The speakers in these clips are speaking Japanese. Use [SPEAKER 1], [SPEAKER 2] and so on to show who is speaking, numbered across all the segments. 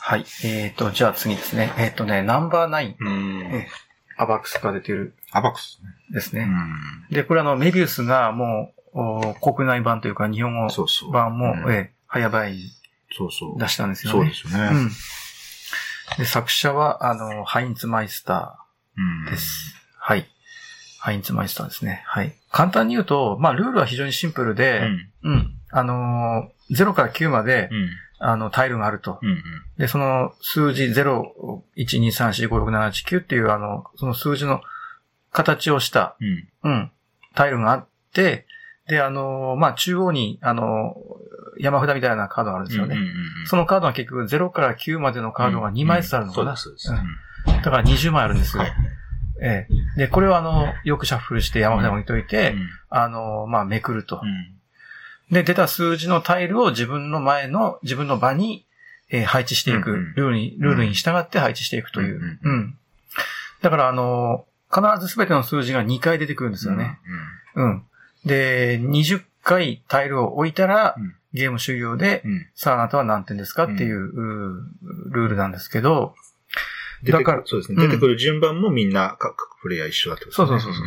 [SPEAKER 1] はい。えっ、と、じゃあ次ですね。えっ、とね、ナンバーナイン、
[SPEAKER 2] うん。
[SPEAKER 1] えアバックスが出てる
[SPEAKER 2] アバックスね。
[SPEAKER 1] ですね。
[SPEAKER 2] うん。
[SPEAKER 1] で、これあの、メビウスがもう、お国内版というか日本語
[SPEAKER 2] そうそう。
[SPEAKER 1] 版も、
[SPEAKER 2] うん
[SPEAKER 1] ええ早々
[SPEAKER 2] そうそう。
[SPEAKER 1] 出したんですよね。
[SPEAKER 2] そうですよね。
[SPEAKER 1] うん。で、作者は、あの、ハインツマイスタ
[SPEAKER 2] うん
[SPEAKER 1] ーです。はい。ハインツマイスターですね。はい。簡単に言うと、まあ、ルールは非常にシンプル
[SPEAKER 2] う
[SPEAKER 1] で、
[SPEAKER 2] ん。
[SPEAKER 1] うん。あのー、0から9まで、
[SPEAKER 2] うん。
[SPEAKER 1] あの、タイルがあると。
[SPEAKER 2] うん。
[SPEAKER 1] で、その数字0、1、2、3、4、5、6、7、8、9っていう、あの、その数字の形をした、
[SPEAKER 2] うん。
[SPEAKER 1] うん、タイルがあって、で、あの、まあ、中央に、あの、山札みたいなカードがあるんですよね。
[SPEAKER 2] うんうんうん
[SPEAKER 1] そのカードは結局0から9までのカードが2枚ずつあるのかな。
[SPEAKER 2] うんそうです、そう
[SPEAKER 1] う
[SPEAKER 2] です。
[SPEAKER 1] んだから20枚あるんですよ。
[SPEAKER 2] はい。
[SPEAKER 1] ええ。で、これをあの、よくシャッフルして山札に置いといて、
[SPEAKER 2] うん
[SPEAKER 1] あの、まあ、めくると
[SPEAKER 2] う。ん
[SPEAKER 1] で、出た数字のタイルを自分の前の、自分の場に、えー配置していく、ルールに、ルールに従って配置していくという。
[SPEAKER 2] うん
[SPEAKER 1] うん。だから、あの、必ず全ての数字が2回出てくるんですよね。。うん。で、20回タイルを置いたら、
[SPEAKER 2] うん
[SPEAKER 1] ゲーム終了で、さああなたは何点ですかっていう、ルールなんですけど、だから
[SPEAKER 2] そうですね。
[SPEAKER 1] うん
[SPEAKER 2] 出てくる順番もみんな各プレイヤー一緒だってことですね。
[SPEAKER 1] そうそうそう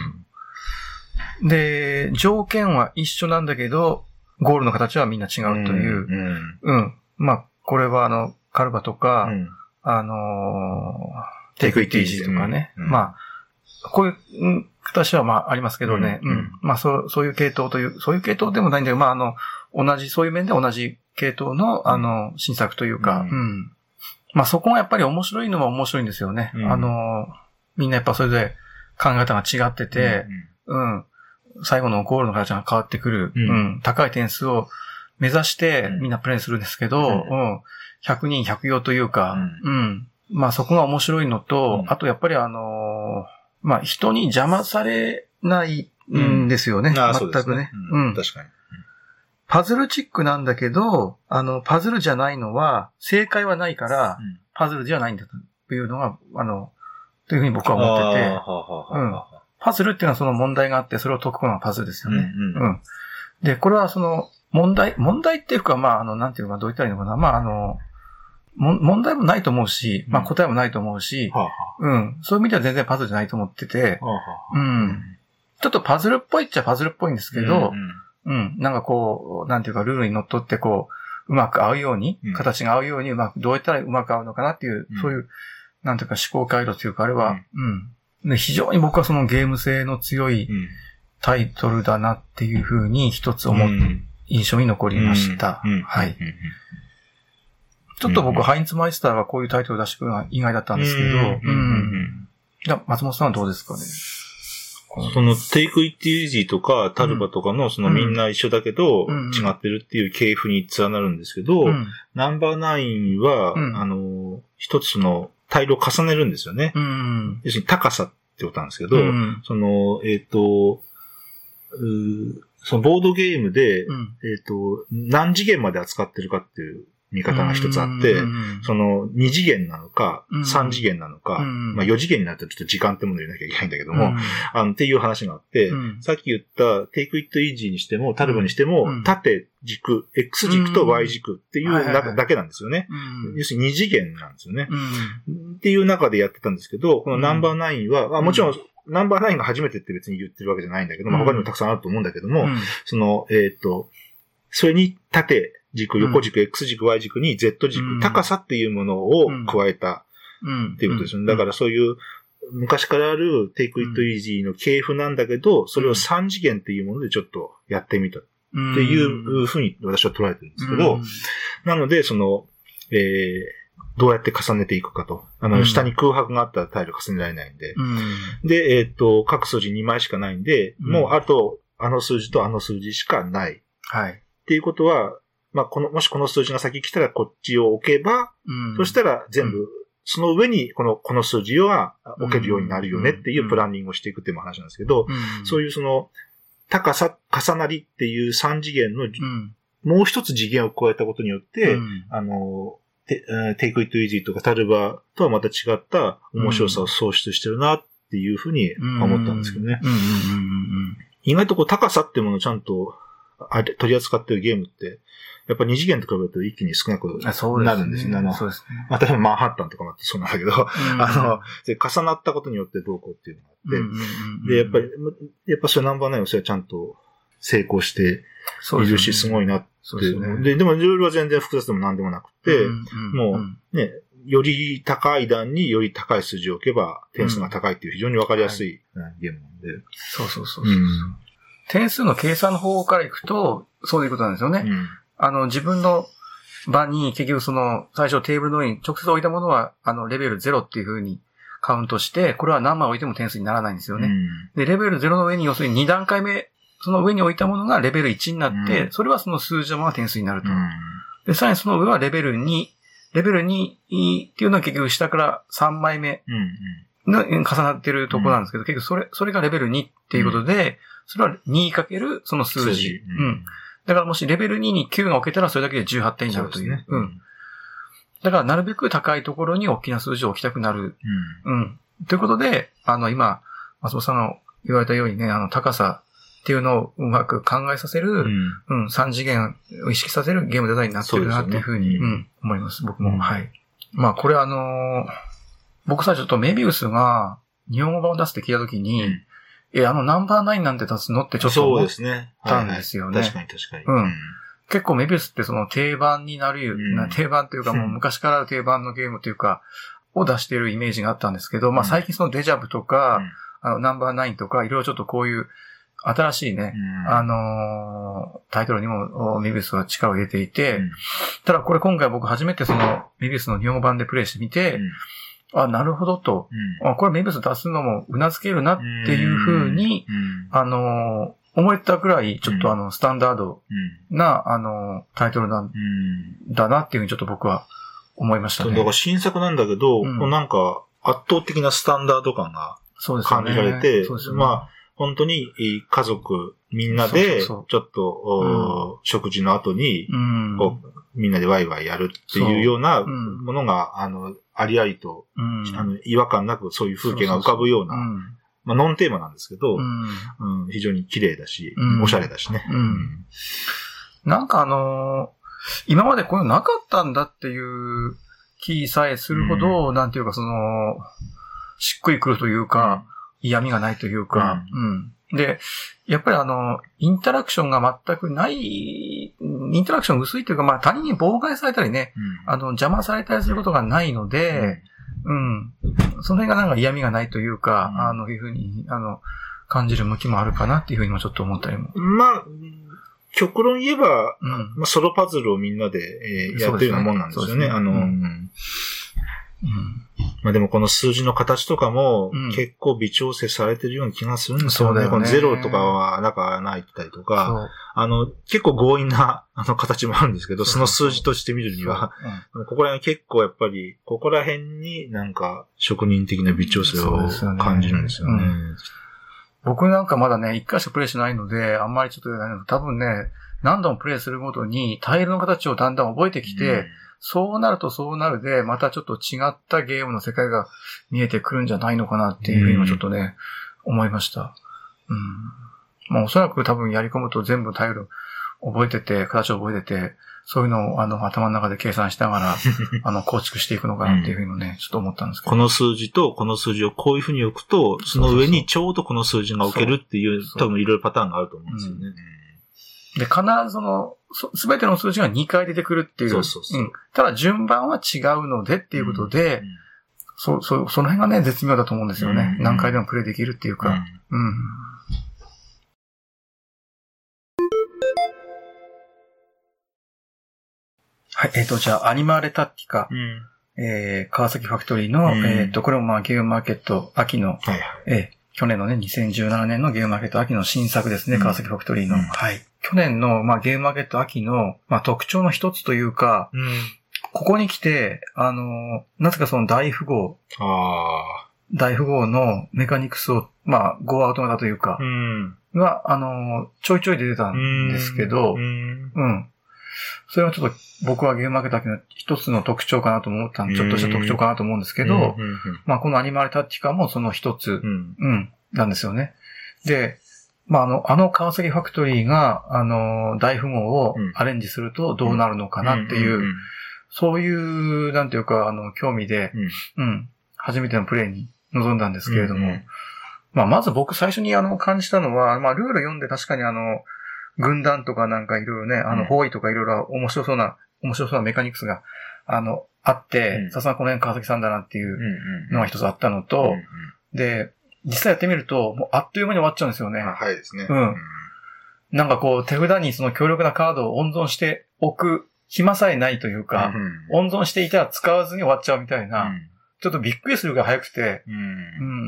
[SPEAKER 1] そうで、条件は一緒なんだけど、ゴールの形はみんな違うという。
[SPEAKER 2] うん。
[SPEAKER 1] うん。まあ、これはあの、カルバとか、
[SPEAKER 2] うん。
[SPEAKER 1] あのー、テイクイットイージーとかね。まあ、こういううん形はまあありますけどね。
[SPEAKER 2] うん
[SPEAKER 1] うん。まあ、そう、そういう系統という、そういう系統でもないんだけど、まあ、あの、同じ、そういう面で同じ系統の、あの、新作というか、
[SPEAKER 2] うん
[SPEAKER 1] うん。まあ、そこがやっぱり面白いのは面白いんですよね。
[SPEAKER 2] うん
[SPEAKER 1] あのー、みんなやっぱそれぞれ考え方が違ってて、うん。最後のゴールの形が変わってくる。
[SPEAKER 2] う
[SPEAKER 1] うんん。高い点数を目指して
[SPEAKER 2] うん
[SPEAKER 1] みんなプレイするんですけど、
[SPEAKER 2] う
[SPEAKER 1] うん。100人100用というか、
[SPEAKER 2] う
[SPEAKER 1] うん。まあそこが面白いのと、
[SPEAKER 2] うん
[SPEAKER 1] あとやっぱりあのーまあ人に邪魔されないんですよね。全くね。
[SPEAKER 2] う
[SPEAKER 1] うんん。
[SPEAKER 2] 確かに。
[SPEAKER 1] パズルチックなんだけど、あの、パズルじゃないのは、正解はないから、
[SPEAKER 2] うん
[SPEAKER 1] パズルじゃないんだというのが、あの、というふうに僕は思ってて、パズルっていうのはその問題があって、それを解くのがパズルですよね。
[SPEAKER 2] うんうん
[SPEAKER 1] うん。で、これはその、問題、問題っていうか、まあ、あの、なんていうのか、どう言ったらいいのかな。まあ、あの、も問題もないと思うし、まあ、
[SPEAKER 2] うん
[SPEAKER 1] 答えもないと思うし、
[SPEAKER 2] はあは
[SPEAKER 1] うん。そういう意味では全然パズルじゃないと思ってて
[SPEAKER 2] あ、はあはあ
[SPEAKER 1] うん。ちょっとパズルっぽいっちゃパズルっぽいんですけど
[SPEAKER 2] う、ん
[SPEAKER 1] うん。なんかこう、なんていうか、ルールにのっとって、こう、うまく合うように
[SPEAKER 2] うん、
[SPEAKER 1] 形が合うように、うまく、どうやったらうまく合うのかなっていう
[SPEAKER 2] うん、
[SPEAKER 1] そういう、なんていうか思考回路というか、あれは、うん。で非常に僕はそのゲーム性の強い
[SPEAKER 2] うん。
[SPEAKER 1] タイトルだなっていうふうに一つ思っ
[SPEAKER 2] うん。
[SPEAKER 1] 印象に残りました。はい。
[SPEAKER 2] うん。
[SPEAKER 1] ちょっと僕、
[SPEAKER 2] うん
[SPEAKER 1] ハインツマイスターがこういうタイトルを出してくるのは意外だったんですけど、
[SPEAKER 2] うん。
[SPEAKER 1] じゃあ松本さんはどうですかね？
[SPEAKER 2] その、テイクイットイージーとか、タルバとかの、そのみんな一緒だけど、
[SPEAKER 1] うん。
[SPEAKER 2] 違ってるっていう系譜に連なるんですけど、
[SPEAKER 1] うん。
[SPEAKER 2] ナンバーナインは、
[SPEAKER 1] うん。
[SPEAKER 2] あの、一つのタイルを重ねるんですよね。
[SPEAKER 1] うん。
[SPEAKER 2] 要するに高さってことなんですけど、
[SPEAKER 1] うん。
[SPEAKER 2] その、えっ、ーそのボードゲームで、
[SPEAKER 1] うん。
[SPEAKER 2] えっ、と、何次元まで扱ってるかっていう見方が一つあって、
[SPEAKER 1] うん
[SPEAKER 2] その2次元なのか、
[SPEAKER 1] うん。
[SPEAKER 2] 3次元なのか、
[SPEAKER 1] うん
[SPEAKER 2] まあ4次元になったらちょっと時間ってものを入れなきゃいけないんだけども、
[SPEAKER 1] うん。
[SPEAKER 2] あのっていう話があって、
[SPEAKER 1] うん。
[SPEAKER 2] さっき言ったテイクイットイージーにしても、タルバにしても、
[SPEAKER 1] うん。
[SPEAKER 2] 縦軸、X 軸と Y 軸っていうだけなんですよね。
[SPEAKER 1] うん。
[SPEAKER 2] 要するに2次元なんですよね。
[SPEAKER 1] うん。
[SPEAKER 2] っていう中でやってたんですけど、この
[SPEAKER 1] うん。
[SPEAKER 2] ナンバーナインは、まあもちろん、ナンバーナインが初めてって別に言ってるわけじゃないんだけど、まあ
[SPEAKER 1] うん。
[SPEAKER 2] 他にもたくさんあると思うんだけども、
[SPEAKER 1] うん。
[SPEAKER 2] その、えっ、と、それに縦軸、横軸、X 軸、Y 軸に Z 軸、
[SPEAKER 1] うん
[SPEAKER 2] 高さっていうものを加えた
[SPEAKER 1] うん。
[SPEAKER 2] っていうことですよね。だからそういう、昔からあるテイクイットイージーの系譜なんだけど、それを3次元っていうものでちょっとやってみたっ
[SPEAKER 1] うん、
[SPEAKER 2] ていうふうに私は捉えてるんですけど、なので、その、えーどうやって重ねていくかと。あの、
[SPEAKER 1] うん
[SPEAKER 2] 下に空白があったらタイル重ねられないんで。
[SPEAKER 1] うん。
[SPEAKER 2] で、えっ、と、各数字2枚しかないんで、
[SPEAKER 1] うん
[SPEAKER 2] もうあと、あの数字とあの数字しかない。っ
[SPEAKER 1] はい。
[SPEAKER 2] ていうことは、まあ、この、もしこの数字が先来たらこっちを置けば、
[SPEAKER 1] うん。
[SPEAKER 2] そしたら全部、その上にこの、この数字は置けるようになるよねっていうプランニングをしていくっていう話なんですけど、
[SPEAKER 1] うん、
[SPEAKER 2] そういうその、高さ、重なりっていう3次元の、
[SPEAKER 1] うん。
[SPEAKER 2] もう一つ次元を加えたことによって、
[SPEAKER 1] うん。
[SPEAKER 2] あの、テイクイットイージーとかタルバとはまた違った面白さを創出してるなっていうふうに思ったんですけどね。意外とこう高さっていうものをちゃんと取り扱ってるゲームって、やっぱ二次元と比べると一気に少なく。なるんですよ。あの
[SPEAKER 1] そうですね。
[SPEAKER 2] まあ、例えばマンハッタンとかもあってそうなんだけど、
[SPEAKER 1] うん
[SPEAKER 2] あの、で重なったことによってどうこうっていうのがあって、
[SPEAKER 1] うんうんうん
[SPEAKER 2] で、やっぱり、やっぱそれナンバーナインはそれはちゃんと成功しているし、すごいなって。
[SPEAKER 1] そうですね。
[SPEAKER 2] で、でもルールは全然複雑でも何でもなくて、
[SPEAKER 1] んん
[SPEAKER 2] もうんね、より高い段により高い数字を置けば点数が高いっていう非常にわかりやすい、うんゲームなんで。
[SPEAKER 1] そうそうそうそう。点数の計算の方からいくと、そういうことなんですよね。
[SPEAKER 2] うん
[SPEAKER 1] あの、自分の場に結局その、最初テーブルの上に直接置いたものは、あの、レベル0っていう風にカウントして、これは何枚置いても点数にならないんですよね。で、レベル0の上に要するに2段階目、その上に置いたものがレベル1になって、
[SPEAKER 2] うん
[SPEAKER 1] それはその数字のまま点数になると。
[SPEAKER 2] うん
[SPEAKER 1] で、さらにその上はレベル2、レベル2っていうのは結局下から3枚目
[SPEAKER 2] うん
[SPEAKER 1] の重なってるところなんですけど、結局それ、それがレベル2っていうことで、それは2かけるその数字。
[SPEAKER 2] 数字
[SPEAKER 1] うん。だからもしレベル2に9が置けたらそれだけで18点になるという。
[SPEAKER 2] そうね
[SPEAKER 1] うん。だからなるべく高いところに大きな数字を置きたくなる。うん。ということで、あの今、松本さんが言われたようにね、あの高さっていうのをうまく考えさせる、
[SPEAKER 2] う
[SPEAKER 1] うんん、3次元を意識させるゲームデザインになってるなっていうふうに、
[SPEAKER 2] そうね
[SPEAKER 1] うん、思います。僕も。
[SPEAKER 2] うん
[SPEAKER 1] はい。まあこれあのー僕さ、ちょっとメビウスが日本語版を出すって聞いたときに、
[SPEAKER 2] うん
[SPEAKER 1] え、あのナンバーナインなんて出すのってちょっと
[SPEAKER 2] そう
[SPEAKER 1] 思っ
[SPEAKER 2] ですね。
[SPEAKER 1] たんですよね。
[SPEAKER 2] はいはい。確かに確かに。
[SPEAKER 1] うん。結構メビウスってその定番になる、
[SPEAKER 2] うん。
[SPEAKER 1] な定番というかもう 昔からある定番のゲームというか、を出してるイメージがあったんですけど、まあ
[SPEAKER 2] うん
[SPEAKER 1] 最近そのデジャブとか、
[SPEAKER 2] うん。
[SPEAKER 1] あのナンバーナインとか、いろいろちょっとこういう新しいね、
[SPEAKER 2] うん。
[SPEAKER 1] あのータイトルにもおメビウスは力を入れていて、
[SPEAKER 2] うん。
[SPEAKER 1] ただこれ今回僕初めてそのメビウスの日本語版でプレイしてみて、あ、なるほどと、
[SPEAKER 2] うん。
[SPEAKER 1] あこれメビウス出すのも頷けるなっていう風に、
[SPEAKER 2] うん。
[SPEAKER 1] あのー思えたくらい、ちょっと
[SPEAKER 2] うん。
[SPEAKER 1] あの、スタンダード
[SPEAKER 2] うん。
[SPEAKER 1] な、あのータイトルなん
[SPEAKER 2] うん。
[SPEAKER 1] だなっていうふうにちょっと僕は思いましたね。
[SPEAKER 2] だから新作なんだけど、
[SPEAKER 1] うん。
[SPEAKER 2] なんか圧倒的なスタンダード感が感。じられて、
[SPEAKER 1] そうですよね。
[SPEAKER 2] まあ、本当にえー家族みんなで、ちょっと、お食事の後に、
[SPEAKER 1] うん。
[SPEAKER 2] みんなでワイワイやるっていうような
[SPEAKER 1] うん
[SPEAKER 2] ものが、あの、ありありと、
[SPEAKER 1] うん。
[SPEAKER 2] あの、違和感なくそういう風景が浮かぶような、
[SPEAKER 1] うん。
[SPEAKER 2] まあ、ノンテーマなんですけど、
[SPEAKER 1] うん。
[SPEAKER 2] うん非常に綺麗だし、
[SPEAKER 1] うん
[SPEAKER 2] おしゃれだしね。
[SPEAKER 1] うんなんかあのー今までこういうのなかったんだっていう気さえするほど、なんていうかその、しっくりくるというか、嫌味がないというか、うん。で、やっぱりあの、インタラクションが全くない、インタラクション薄いというか、まあ他人に妨害されたりね、
[SPEAKER 2] うん
[SPEAKER 1] あの、邪魔されたりすることがないので、うん。その辺がなんか嫌味がないというか、
[SPEAKER 2] うん
[SPEAKER 1] あの、いうふうに、あの、感じる向きもあるかなっていうふうにもちょっと思ったりも。
[SPEAKER 2] まあ、極論言えば、
[SPEAKER 1] うん。
[SPEAKER 2] まあ、ソロパズルをみんなで、えーやってるようなもんなんですよね。
[SPEAKER 1] そうですね
[SPEAKER 2] あの、
[SPEAKER 1] うん
[SPEAKER 2] うん
[SPEAKER 1] うん。
[SPEAKER 2] まあでもこの数字の形とかも
[SPEAKER 1] うん。
[SPEAKER 2] 結構微調整されてるような気がするんですよね。
[SPEAKER 1] そうだよね。
[SPEAKER 2] このゼロとかはなんかないったりとか、
[SPEAKER 1] そう。
[SPEAKER 2] あの、結構強引なあの形もあるんですけど、その
[SPEAKER 1] そうそう。そう
[SPEAKER 2] 数字として見るには、
[SPEAKER 1] う。ん。
[SPEAKER 2] ここら辺結構やっぱり、ここら辺になんか職人的な微調整を感じるんですよね。
[SPEAKER 1] う僕なんかまだね、一回しかプレイしないので、あんまりちょっと多分ね、何度もプレイするごとにタイルの形をだんだん覚えてきて、そうなるとそうなるで、またちょっと違ったゲームの世界が見えてくるんじゃないのかなっていうふうにもちょっとね、思いました。うん。まあおそらく多分やり込むと全部タイル覚えてて、形を覚えてて、そういうのをあの頭の中で計算しながら、あの構築していくのかなっていうふうにもね、ちょっと思ったんですけど。
[SPEAKER 2] この数字とこの数字をこういうふうに置くと、その上にちょうどこの数字が置けるっていう、多分いろいろパターンがあると思うんですよね。
[SPEAKER 1] で、必ずその、すべての数字が2回出てくるっていう。
[SPEAKER 2] そうそうそうん
[SPEAKER 1] ただ順番は違うのでっていうことで、
[SPEAKER 2] うん
[SPEAKER 1] そ、そ、その辺がね、絶妙だと思うんですよね。
[SPEAKER 2] うん
[SPEAKER 1] 何回でもプレイできるっていうか。うん。はい、えっ、と、じゃあ、アニマーレタッティカ、
[SPEAKER 2] うん
[SPEAKER 1] えー、川崎ファクトリーの、
[SPEAKER 2] うん
[SPEAKER 1] えっ、と、これもまあゲームマーケット秋の、
[SPEAKER 2] はいはい。
[SPEAKER 1] えー去年のね、2017年のゲームマーケット秋の新作ですね、
[SPEAKER 2] うん
[SPEAKER 1] 川崎ファクトリーの。
[SPEAKER 2] うん
[SPEAKER 1] はい。去年の、まあ、ゲームマーケット秋の、まあ、特徴の一つというか、
[SPEAKER 2] うん。
[SPEAKER 1] ここに来て、あのーなぜかその大富豪、
[SPEAKER 2] ああ。
[SPEAKER 1] 大富豪のメカニクスを、まあ、ゴーアウト型というか
[SPEAKER 2] う、ん。
[SPEAKER 1] が、あのーちょいちょい出てたんですけど
[SPEAKER 2] う、ん。
[SPEAKER 1] うん。それはちょっと僕はゲームマーケット秋の一つの特徴かなと思ったんで、ちょっとした特徴かなと思うんですけど、
[SPEAKER 2] うん。
[SPEAKER 1] まあこのアニマルタッチカもその一つ、
[SPEAKER 2] うん。
[SPEAKER 1] うん、なんですよね。で、まあ、あの、あの川崎ファクトリーが、あの、大富豪を
[SPEAKER 2] うん。
[SPEAKER 1] アレンジするとどうなるのかなっていう、そういう、なんていうか、あの、興味で、
[SPEAKER 2] うん。
[SPEAKER 1] うん、初めてのプレイに臨んだんですけれども、
[SPEAKER 2] うんうん。
[SPEAKER 1] まあ、まず僕最初にあの、感じたのは、まあ、ルール読んで確かにあの、軍団とかなんかいろいろね、あの、
[SPEAKER 2] うん。
[SPEAKER 1] 包囲とかいろいろ面白そうな、面白そうなメカニクスが、あの、あって
[SPEAKER 2] う、ん。
[SPEAKER 1] さすがこの辺川崎さんだなっていうのが一つあったのと、で、実際やってみると、もうあっという間に終わっちゃうんですよね。
[SPEAKER 2] あ早いですね。
[SPEAKER 1] うん。なんかこう、手札にその強力なカードを温存しておく暇さえないというか、
[SPEAKER 2] うん
[SPEAKER 1] 温存していたら使わずに終わっちゃうみたいな、
[SPEAKER 2] うん。
[SPEAKER 1] ちょっとびっくりするが早くて、
[SPEAKER 2] うん。
[SPEAKER 1] う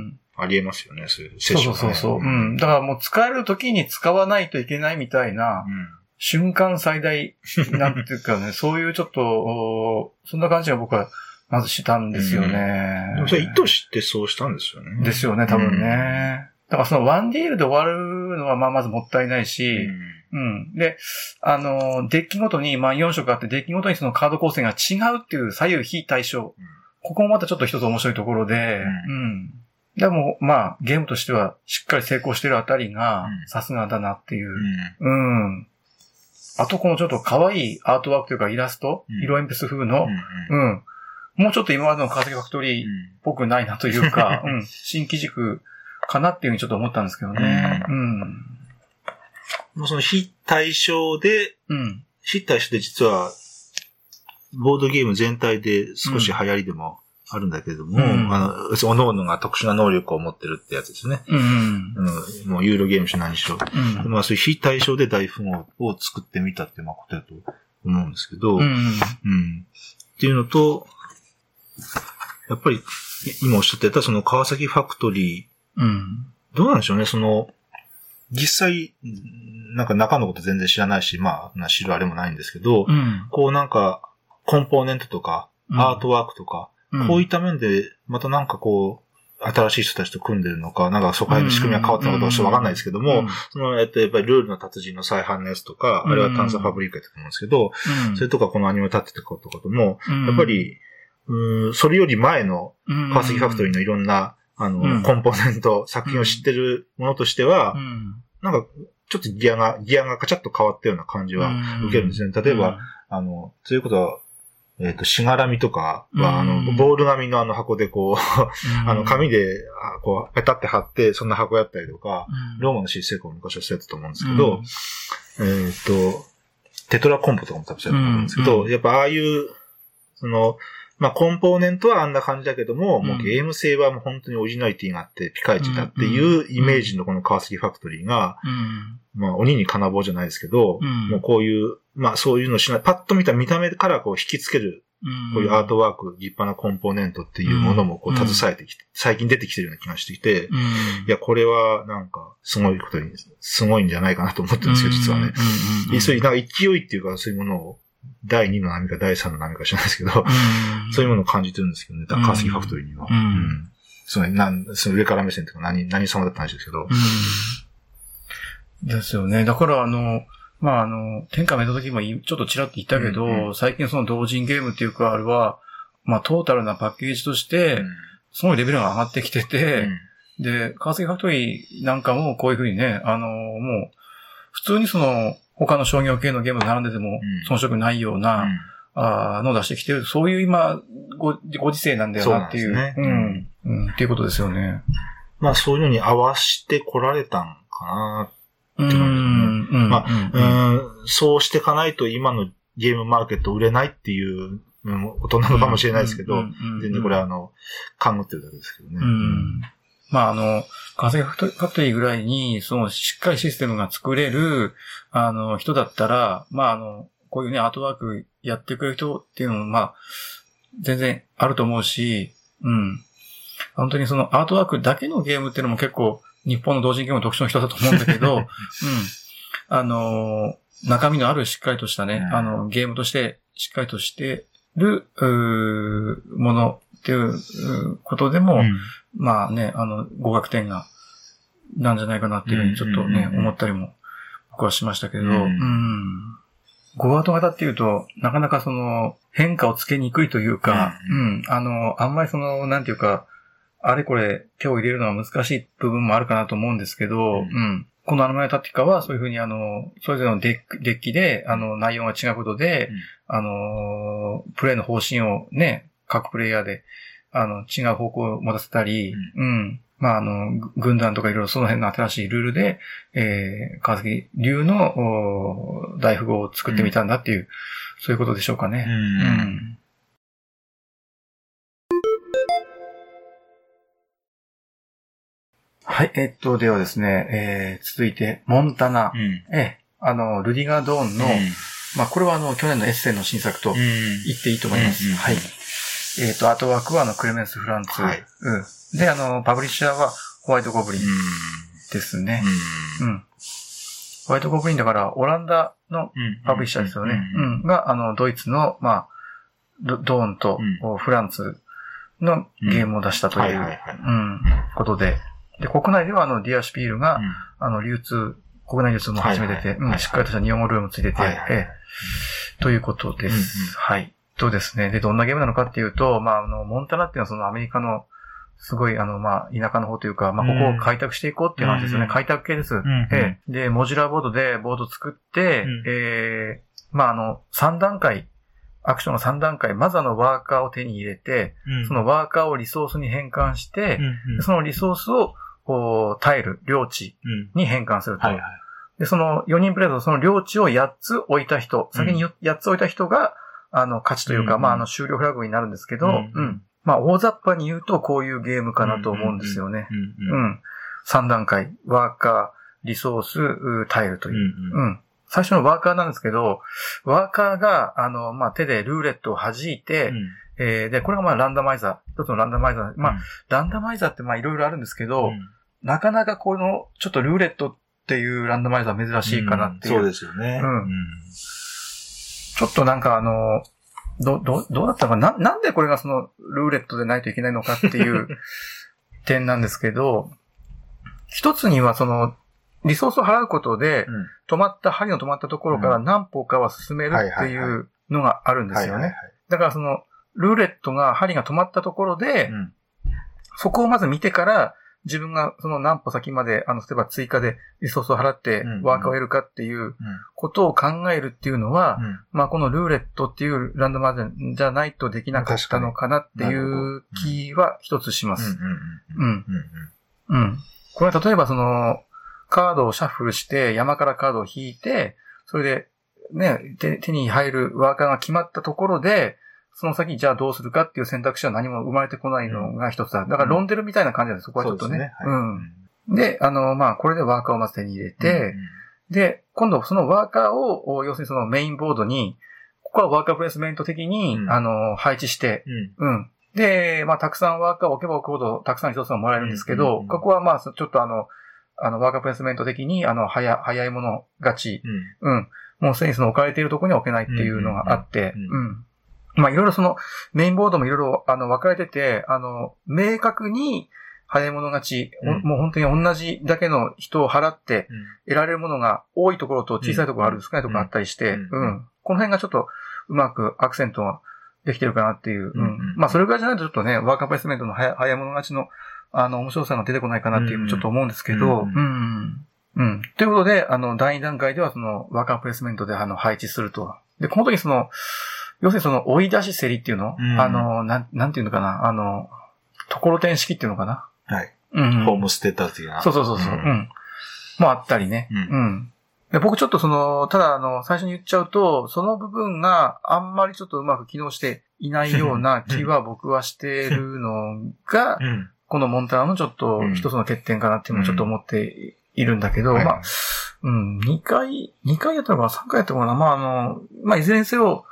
[SPEAKER 1] ん。
[SPEAKER 2] ありえますよね、そういうセ
[SPEAKER 1] そう
[SPEAKER 2] ッションね
[SPEAKER 1] そうそうそう。うん。だからもう使える時に使わないといけないみたいな、
[SPEAKER 2] うん
[SPEAKER 1] 瞬間最大、なんていうかね、そういうちょっと、おそんな感じが僕はまずしたんですよね。
[SPEAKER 2] でもそれ意図してそうしたんですよね。
[SPEAKER 1] ですよね、多分ね。だからそのワンディールで終わるのはまあまずもったいないし、うん。で、あの、デッキごとに、まあ4色あって、デッキごとにそのカード構成が違うっていう左右非対称。
[SPEAKER 2] うん
[SPEAKER 1] ここもまたちょっと一つ面白いところで、
[SPEAKER 2] う
[SPEAKER 1] うん。でも、まあ、ゲームとしてはしっかり成功してるあたりが
[SPEAKER 2] うん、
[SPEAKER 1] さすがだなっていう
[SPEAKER 2] う。ん
[SPEAKER 1] うん。あと、このちょっと可愛いアートワークというかイラスト、
[SPEAKER 2] うん
[SPEAKER 1] 色鉛筆風の
[SPEAKER 2] う、ん
[SPEAKER 1] うん。もうちょっと今までの川崎ファクトリーっぽくないなというか、うん。新機軸かなっていうふうにちょっと思ったんですけどね。うん。
[SPEAKER 2] もうその非対称で、
[SPEAKER 1] うん。
[SPEAKER 2] 非対称で実は、ボードゲーム全体で少し流行りでもあるんだけれども、
[SPEAKER 1] うん
[SPEAKER 2] あの、各々が特殊な能力を持ってるってやつですね。
[SPEAKER 1] うん。
[SPEAKER 2] うん、もうユーロゲームしろ何しろ。
[SPEAKER 1] うん。
[SPEAKER 2] まあそういう非対称で大富豪を作ってみたっていうまあことだと思うんですけど、
[SPEAKER 1] うん。
[SPEAKER 2] うんっていうのと、やっぱり、い今おっしゃってたその川崎ファクトリ
[SPEAKER 1] うん。
[SPEAKER 2] ー、どうなんでしょうね、その、実際、んなんか中のこと全然知らないし、まあ、な知るあれもないんですけど、
[SPEAKER 1] うん。
[SPEAKER 2] こうなんか、コンポーネントとか、
[SPEAKER 1] うん
[SPEAKER 2] アートワークとか、こういった面で、またなんかこう、新しい人たちと組んでるのか、なんかそこら辺の仕組みが変わったのかどうかちょっとわかんないですけども、その、えっと、やっぱりルールの達人の再販のやつとか、
[SPEAKER 1] うん。
[SPEAKER 2] あれは探査ファブリックやったと思うんですけど、
[SPEAKER 1] うん、
[SPEAKER 2] それとかこのアニメを立ててこととかとも、
[SPEAKER 1] うん。
[SPEAKER 2] やっぱ、り、うーんそれより前の
[SPEAKER 1] 川
[SPEAKER 2] 川崎ファクトリーのいろんな、あの、
[SPEAKER 1] うん。
[SPEAKER 2] コンポーネント、作品を知ってるものとしては、
[SPEAKER 1] うん、
[SPEAKER 2] なんか、ちょっとギアが、ギアがカチャッと変わったような感じは受けるんですね。例えば、、あの、ということは、えっ、と、しがらみとかは、あの、
[SPEAKER 1] うん
[SPEAKER 2] ボール紙のあの箱でこう、あの、紙
[SPEAKER 1] で、
[SPEAKER 2] こう、ペタって貼って、そんな箱やったりとか、ローマのシステムも昔はそうやったと思うんですけど、えっ、と、テトラコンポとかも多分そうやったと思うんですけど、
[SPEAKER 1] うん。
[SPEAKER 2] やっぱああいう、その、まあ、コンポーネントはあんな感じだけども、
[SPEAKER 1] うん。
[SPEAKER 2] もうゲーム性はもう本当にオリジナリティがあって、ピカイチだっていうイメージのこの川崎ファクトリーが、
[SPEAKER 1] うん、
[SPEAKER 2] まあ、鬼に金棒じゃないですけど、
[SPEAKER 1] うん。
[SPEAKER 2] もうこういう、まあ、そういうのしない、パッと見た見た目からこう引きつける、こういうアートワーク、立派なコンポーネントっていうものもこう
[SPEAKER 1] うん。
[SPEAKER 2] 携えてきて、最近出てきてるような気がしていて、
[SPEAKER 1] うん、
[SPEAKER 2] いや、これはなんか、すごいことに、すごいんじゃないかなと思ってるんですけど、実はね。
[SPEAKER 1] うん、
[SPEAKER 2] そういう、なんか勢いっていうか、そういうものを、第2の波か第3の波か知らないですけど、
[SPEAKER 1] うん、
[SPEAKER 2] そういうものを感じてるんですけどね、川崎ファクトリーには。その、なん、その上から目線というか何、何様だった話ですけど。
[SPEAKER 1] うん。ですよね。だからあの、まああの、天下目の時もいちょっとちらっと言ったけど、
[SPEAKER 2] うんう
[SPEAKER 1] 最近その同人ゲームっていうか、あれは、まあトータルなパッケージとして、すごいレベルが上がってきてて、で、川崎ファクトリーなんかもこういうふうにね、あの、もう、普通にその、他の商業系のゲームと並んでても
[SPEAKER 2] うん
[SPEAKER 1] 遜色ないような、あーのを出してきてる、そういう今、ご、ご時世なんだよなっていう。
[SPEAKER 2] そうですね
[SPEAKER 1] うん。うん。っていうことですよね。
[SPEAKER 2] まあそういうのに合わしてこられたんかな。
[SPEAKER 1] うん。
[SPEAKER 2] て感じね
[SPEAKER 1] うん。
[SPEAKER 2] ま
[SPEAKER 1] うん
[SPEAKER 2] うん、そうしていかないと今のゲームマーケット売れないっていううんことなのかもしれないですけど、全然これはあの、勘ぐってるだけですけどね。
[SPEAKER 1] うん。まあ、あの、川崎ファクトリーぐらいに、その、しっかりシステムが作れる、あの、人だったら、まあ、あの、こういうね、アートワークやってくれる人っていうのも、まあ、全然あると思うし、うん。本当にそのアートワークだけのゲームっていうのも結構、日本の同人ゲームの特徴の人だと思うんだけど、うん。あの、中身のあるしっかりとしたね、
[SPEAKER 2] うん。
[SPEAKER 1] あの、ゲームとしてしっかりとしてる、うーものっていううーことでも、
[SPEAKER 2] うん。
[SPEAKER 1] まあね、あの、合格点が、なんじゃないかなっていうふうにちょっとね、
[SPEAKER 2] うん。うん。うん。うん
[SPEAKER 1] 思ったりも、僕はしましたけど、
[SPEAKER 2] う
[SPEAKER 1] うん。ん。ゴアート型っていうと、なかなかその、変化をつけにくいというか、
[SPEAKER 2] う
[SPEAKER 1] うん、あの、あんまりその、なんていうか、あれこれ手を入れるのは難しい部分もあるかなと思ううんですけど、
[SPEAKER 2] う
[SPEAKER 1] うんん。このアノマリアタクティカはそういうふうにあの、それぞれのデックデッキで、あの、内容が違うことで、
[SPEAKER 2] うん。
[SPEAKER 1] あの、プレイの方針をね、各プレイヤーで、あの、違う方向を持たせたり、うん。まあ、あの、ぐ軍団とかいろいろその辺の新しいルールで、えー、川崎流のお大富豪を作ってみたんだっていう、そういうことでしょうかね。
[SPEAKER 2] うん
[SPEAKER 1] はい、えっと、ではですね、えー、続いて、モンタナ。
[SPEAKER 2] うん。
[SPEAKER 1] ええ、あの、ルディガー・ドーンの、
[SPEAKER 2] うん
[SPEAKER 1] まあ、これはあの、去年のエッセンの新作と
[SPEAKER 2] うん
[SPEAKER 1] 言っていいと思います。
[SPEAKER 2] うんうん
[SPEAKER 1] はい。えっ、と、アートワークはあの、クレメンス・フランツ。
[SPEAKER 2] はい
[SPEAKER 1] うん。で、あの、パブリッシャーはホワイト・ゴブリンですね。
[SPEAKER 2] う
[SPEAKER 1] うん。ホワイト・ゴブリンだから、オランダの
[SPEAKER 2] ん。
[SPEAKER 1] パブリッシャーですよね。
[SPEAKER 2] う
[SPEAKER 1] うんん。が、あの、ドイツの、まあ、ドドーンと
[SPEAKER 2] うん
[SPEAKER 1] フランツのゲームを出したという、うん、ことで。で、国内ではあの、ディアシュピールが、あの、流通、国内流通も始めてて、うん、しっかりとした日本語ルームついてて、ええ。ということです。はい。とですね。で、どんなゲームなのかっていうと、まあ、あの、モンタナっていうのはそのアメリカの、すごい、あの、まあ、田舎の方というか、まあ、ここを開拓していこうっていう話ですよね。
[SPEAKER 2] うん
[SPEAKER 1] 開拓系です。
[SPEAKER 2] ん
[SPEAKER 1] ええ。で、モジュラーボードでボード作って、
[SPEAKER 2] うん。
[SPEAKER 1] ええ。まあ、あの、3段階、アクションの3段階、まずあの、ワーカーを手に入れて、
[SPEAKER 2] うん。
[SPEAKER 1] そのワーカーをリソースに変換して、
[SPEAKER 2] うん。
[SPEAKER 1] そのリソースを、こう、タイル、領地
[SPEAKER 2] うん
[SPEAKER 1] に変換すると。
[SPEAKER 2] はいはい。
[SPEAKER 1] で、その4人プレイヤーとその領地を8つ置いた人、先に8つ置いた人が、あの、勝ちというか、
[SPEAKER 2] うん
[SPEAKER 1] まあ、あの、終了フラグになるんですけど、
[SPEAKER 2] う
[SPEAKER 1] うんん。まあ、大雑把に言うと、こういうゲームかなと思うんですよね。
[SPEAKER 2] うんうん
[SPEAKER 1] うん。3段階、ワーカー、リソース、うタイルという。
[SPEAKER 2] うん
[SPEAKER 1] うん。最初のワーカーなんですけど、ワーカーが、あの、まあ、手でルーレットを弾いて、えーで、これがまあ、ランダマイザー。一つのランダマイザー。まあ、ランダマイザーってまあ、いろいろあるんですけど、なかなかこの、ちょっとルーレットっていうランダマイザー珍しいかなっていう。
[SPEAKER 2] そうですよね。
[SPEAKER 1] うん。ちょっとなんかあの、ど、ど、どうだったのかな、なんでこれがそのルーレットでないといけないのかっていう 点なんですけど、一つにはその、リソースを払うことで、
[SPEAKER 2] うん。
[SPEAKER 1] 止まった、針の止まったところから何歩かは進めるって
[SPEAKER 2] はい
[SPEAKER 1] うのがあるんですよね。だからその、ルーレットが、針が止まったところで、
[SPEAKER 2] うん。
[SPEAKER 1] そこをまず見てから、自分がその何歩先まで、あの、例えば追加でリソースを払って
[SPEAKER 2] うん
[SPEAKER 1] ワーカーを得るかっていう
[SPEAKER 2] うん。
[SPEAKER 1] ことを考えるっていうのは、
[SPEAKER 2] うん。
[SPEAKER 1] まあこのルーレットっていうランダマーじゃないとできなかったのかなっていう気は一つします。
[SPEAKER 2] うん。
[SPEAKER 1] う
[SPEAKER 2] うん。
[SPEAKER 1] ん。
[SPEAKER 2] うん。
[SPEAKER 1] うん。これは例えばその、カードをシャッフルして山からカードを引いて、それでね、手手に入るワーカーが決まったところで、その先じゃあどうするかっていう選択肢は何も生まれてこないのが一つだ。だからロンデルみたいな感じなんです、そこはちょっとね。
[SPEAKER 2] そうね。はい。
[SPEAKER 1] うん。で、あの、まあ、これでワーカーをまず手に入れて、で、今度そのワーカーを、お要するにそのメインボードに、ここはワーカープレイスメント的に、
[SPEAKER 2] うん。
[SPEAKER 1] あの、配置して、
[SPEAKER 2] うん。
[SPEAKER 1] うん。で、まあ、たくさんワーカーを置けば置くほど、たくさんリソースがもらえるんですけど、
[SPEAKER 2] うんうんうん。
[SPEAKER 1] ここはまあ、ちょっとあの、あの、ワーカープレイスメント的に、あの、早、早いもの勝ち、
[SPEAKER 2] うん。
[SPEAKER 1] うん。もうすでにその置かれているところには置けないっていうのがあって、
[SPEAKER 2] うんうん。
[SPEAKER 1] うん。まあ、いろいろその、メインボードもいろいろ、あの、分かれてて、あの、明確に、早い者勝ち、お
[SPEAKER 2] うん
[SPEAKER 1] もう本当に同じだけの人を払って、
[SPEAKER 2] うん
[SPEAKER 1] 得られるものが多いところと小さいところがある、
[SPEAKER 2] うん
[SPEAKER 1] 少ないところがあったりして、
[SPEAKER 2] う
[SPEAKER 1] うんん。この辺がちょっとうまくアクセントができてるかなっていう。まあ、それぐらいじゃないとちょっとね、ワーカープレイスメントの早早い者勝ちの、あの、面白さが出てこないかなっていう、
[SPEAKER 2] うん
[SPEAKER 1] ちょっと思うんですけど、
[SPEAKER 2] う
[SPEAKER 1] うんん。うん。ということで、あの、第2段階ではその、ワーカープレイスメントであの、配置すると。で、この時その、要するにその、追い出し競りっていうの、
[SPEAKER 2] うん
[SPEAKER 1] あの、なん、なんていうのかな、あの、ところてん式っていうのかな？
[SPEAKER 2] はい。
[SPEAKER 1] うん。
[SPEAKER 2] ホームステーター的な。
[SPEAKER 1] そうそうそうそう。う
[SPEAKER 2] うん
[SPEAKER 1] ん。もあったりね。
[SPEAKER 2] うん
[SPEAKER 1] うん。で僕ちょっとその、ただあの、最初に言っちゃうと、その部分があんまりちょっとうまく機能していないような気は僕はしてるのが、
[SPEAKER 2] うん。
[SPEAKER 1] このモンタナのちょっと
[SPEAKER 2] うん
[SPEAKER 1] 一つの欠点かなっていうのをちょっと思っているんだけど、
[SPEAKER 2] はい
[SPEAKER 1] まあ、うん、2回、2回やったのかな ?3 回やったのかな？まああの、まあいずれにせよ、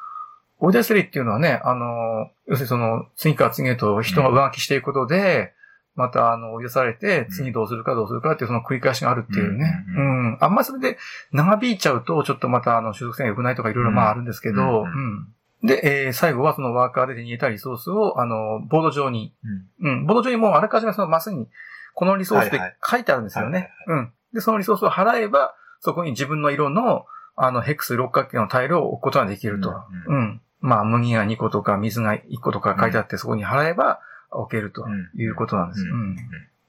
[SPEAKER 1] 追い出せりっていうのはね、あの、要するにその、次から次へと人が上書きしていくことで、また、あの、追い出されて、次どうするかどうするかっていうその繰り返しがあるっていうね。
[SPEAKER 2] う
[SPEAKER 1] うんん。あんまりそれで長引いちゃうと、ちょっとまた、あの、所属性が良くないとかいろいろまああるんですけど、
[SPEAKER 2] う
[SPEAKER 1] うんん。で、えー最後はそのワーカーで手に入れたリソースを、あの、ボード上に、
[SPEAKER 2] うん
[SPEAKER 1] うん、ボード上にもうあらかじめそのマスに、このリソースで
[SPEAKER 2] はいはい
[SPEAKER 1] 書いてあるんですよね。
[SPEAKER 2] はい
[SPEAKER 1] うん。で、そのリソースを払えば、そこに自分の色の、あの、ヘックス六角形のタイルを置くことができると。
[SPEAKER 2] う
[SPEAKER 1] うん。まあ、麦が2個とか水が1個とか書いてあって、そこに払えば置けるということなんです。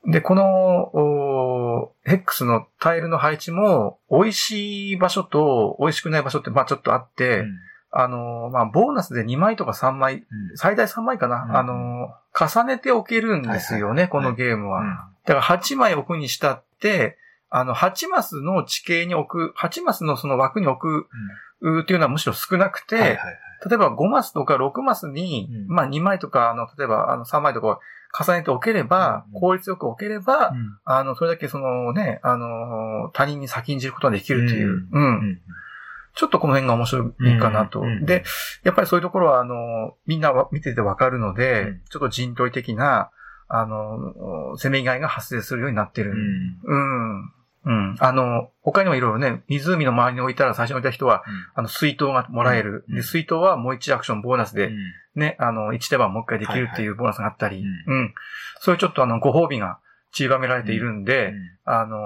[SPEAKER 1] で、この、おヘックスのタイルの配置も、美味しい場所と美味しくない場所って、まあちょっとあって、
[SPEAKER 2] うん。
[SPEAKER 1] あのーまあボーナスで2枚とか3枚、
[SPEAKER 2] うん。
[SPEAKER 1] 最大3枚かな、
[SPEAKER 2] うん。
[SPEAKER 1] あのー重ねておけるんですよね、
[SPEAKER 2] はいはい。
[SPEAKER 1] このゲームは。
[SPEAKER 2] うん。
[SPEAKER 1] だから8枚置くにしたって、あの、8マスの地形に置く、8マスのその枠に置く、っていうのはむしろ少なくて、
[SPEAKER 2] はいはいはい
[SPEAKER 1] 例えば5マスとか6マスに、
[SPEAKER 2] うん。
[SPEAKER 1] まあ2枚とか、あの、例えばあの3枚とか重ねておければ、
[SPEAKER 2] うん。
[SPEAKER 1] 効率よく置ければ、
[SPEAKER 2] うん。
[SPEAKER 1] あの、それだけそのね、あの、他人に先んじることができるという、うん。
[SPEAKER 2] うん。
[SPEAKER 1] ちょっとこの辺が面白いかなと。
[SPEAKER 2] うん。うん。
[SPEAKER 1] で、やっぱりそういうところは、あの、みんなは見ててわかるので、
[SPEAKER 2] うん。
[SPEAKER 1] ちょっと陣取り的な、あの、攻め以外が発生するようになってる。
[SPEAKER 2] うん。
[SPEAKER 1] うん。うん。あの、他にもいろいろね、湖の周りに置いたら最初に置いた人は、あの、水筒がもらえる。
[SPEAKER 2] うん。
[SPEAKER 1] で、水筒はもう1アクションボーナスで、
[SPEAKER 2] うん。
[SPEAKER 1] ね、あの、1手番もう一回できるっていうボーナスがあったり、
[SPEAKER 2] はいはい
[SPEAKER 1] うん。そういうちょっとあの、ご褒美が散りばめられているんで、
[SPEAKER 2] うん。
[SPEAKER 1] あの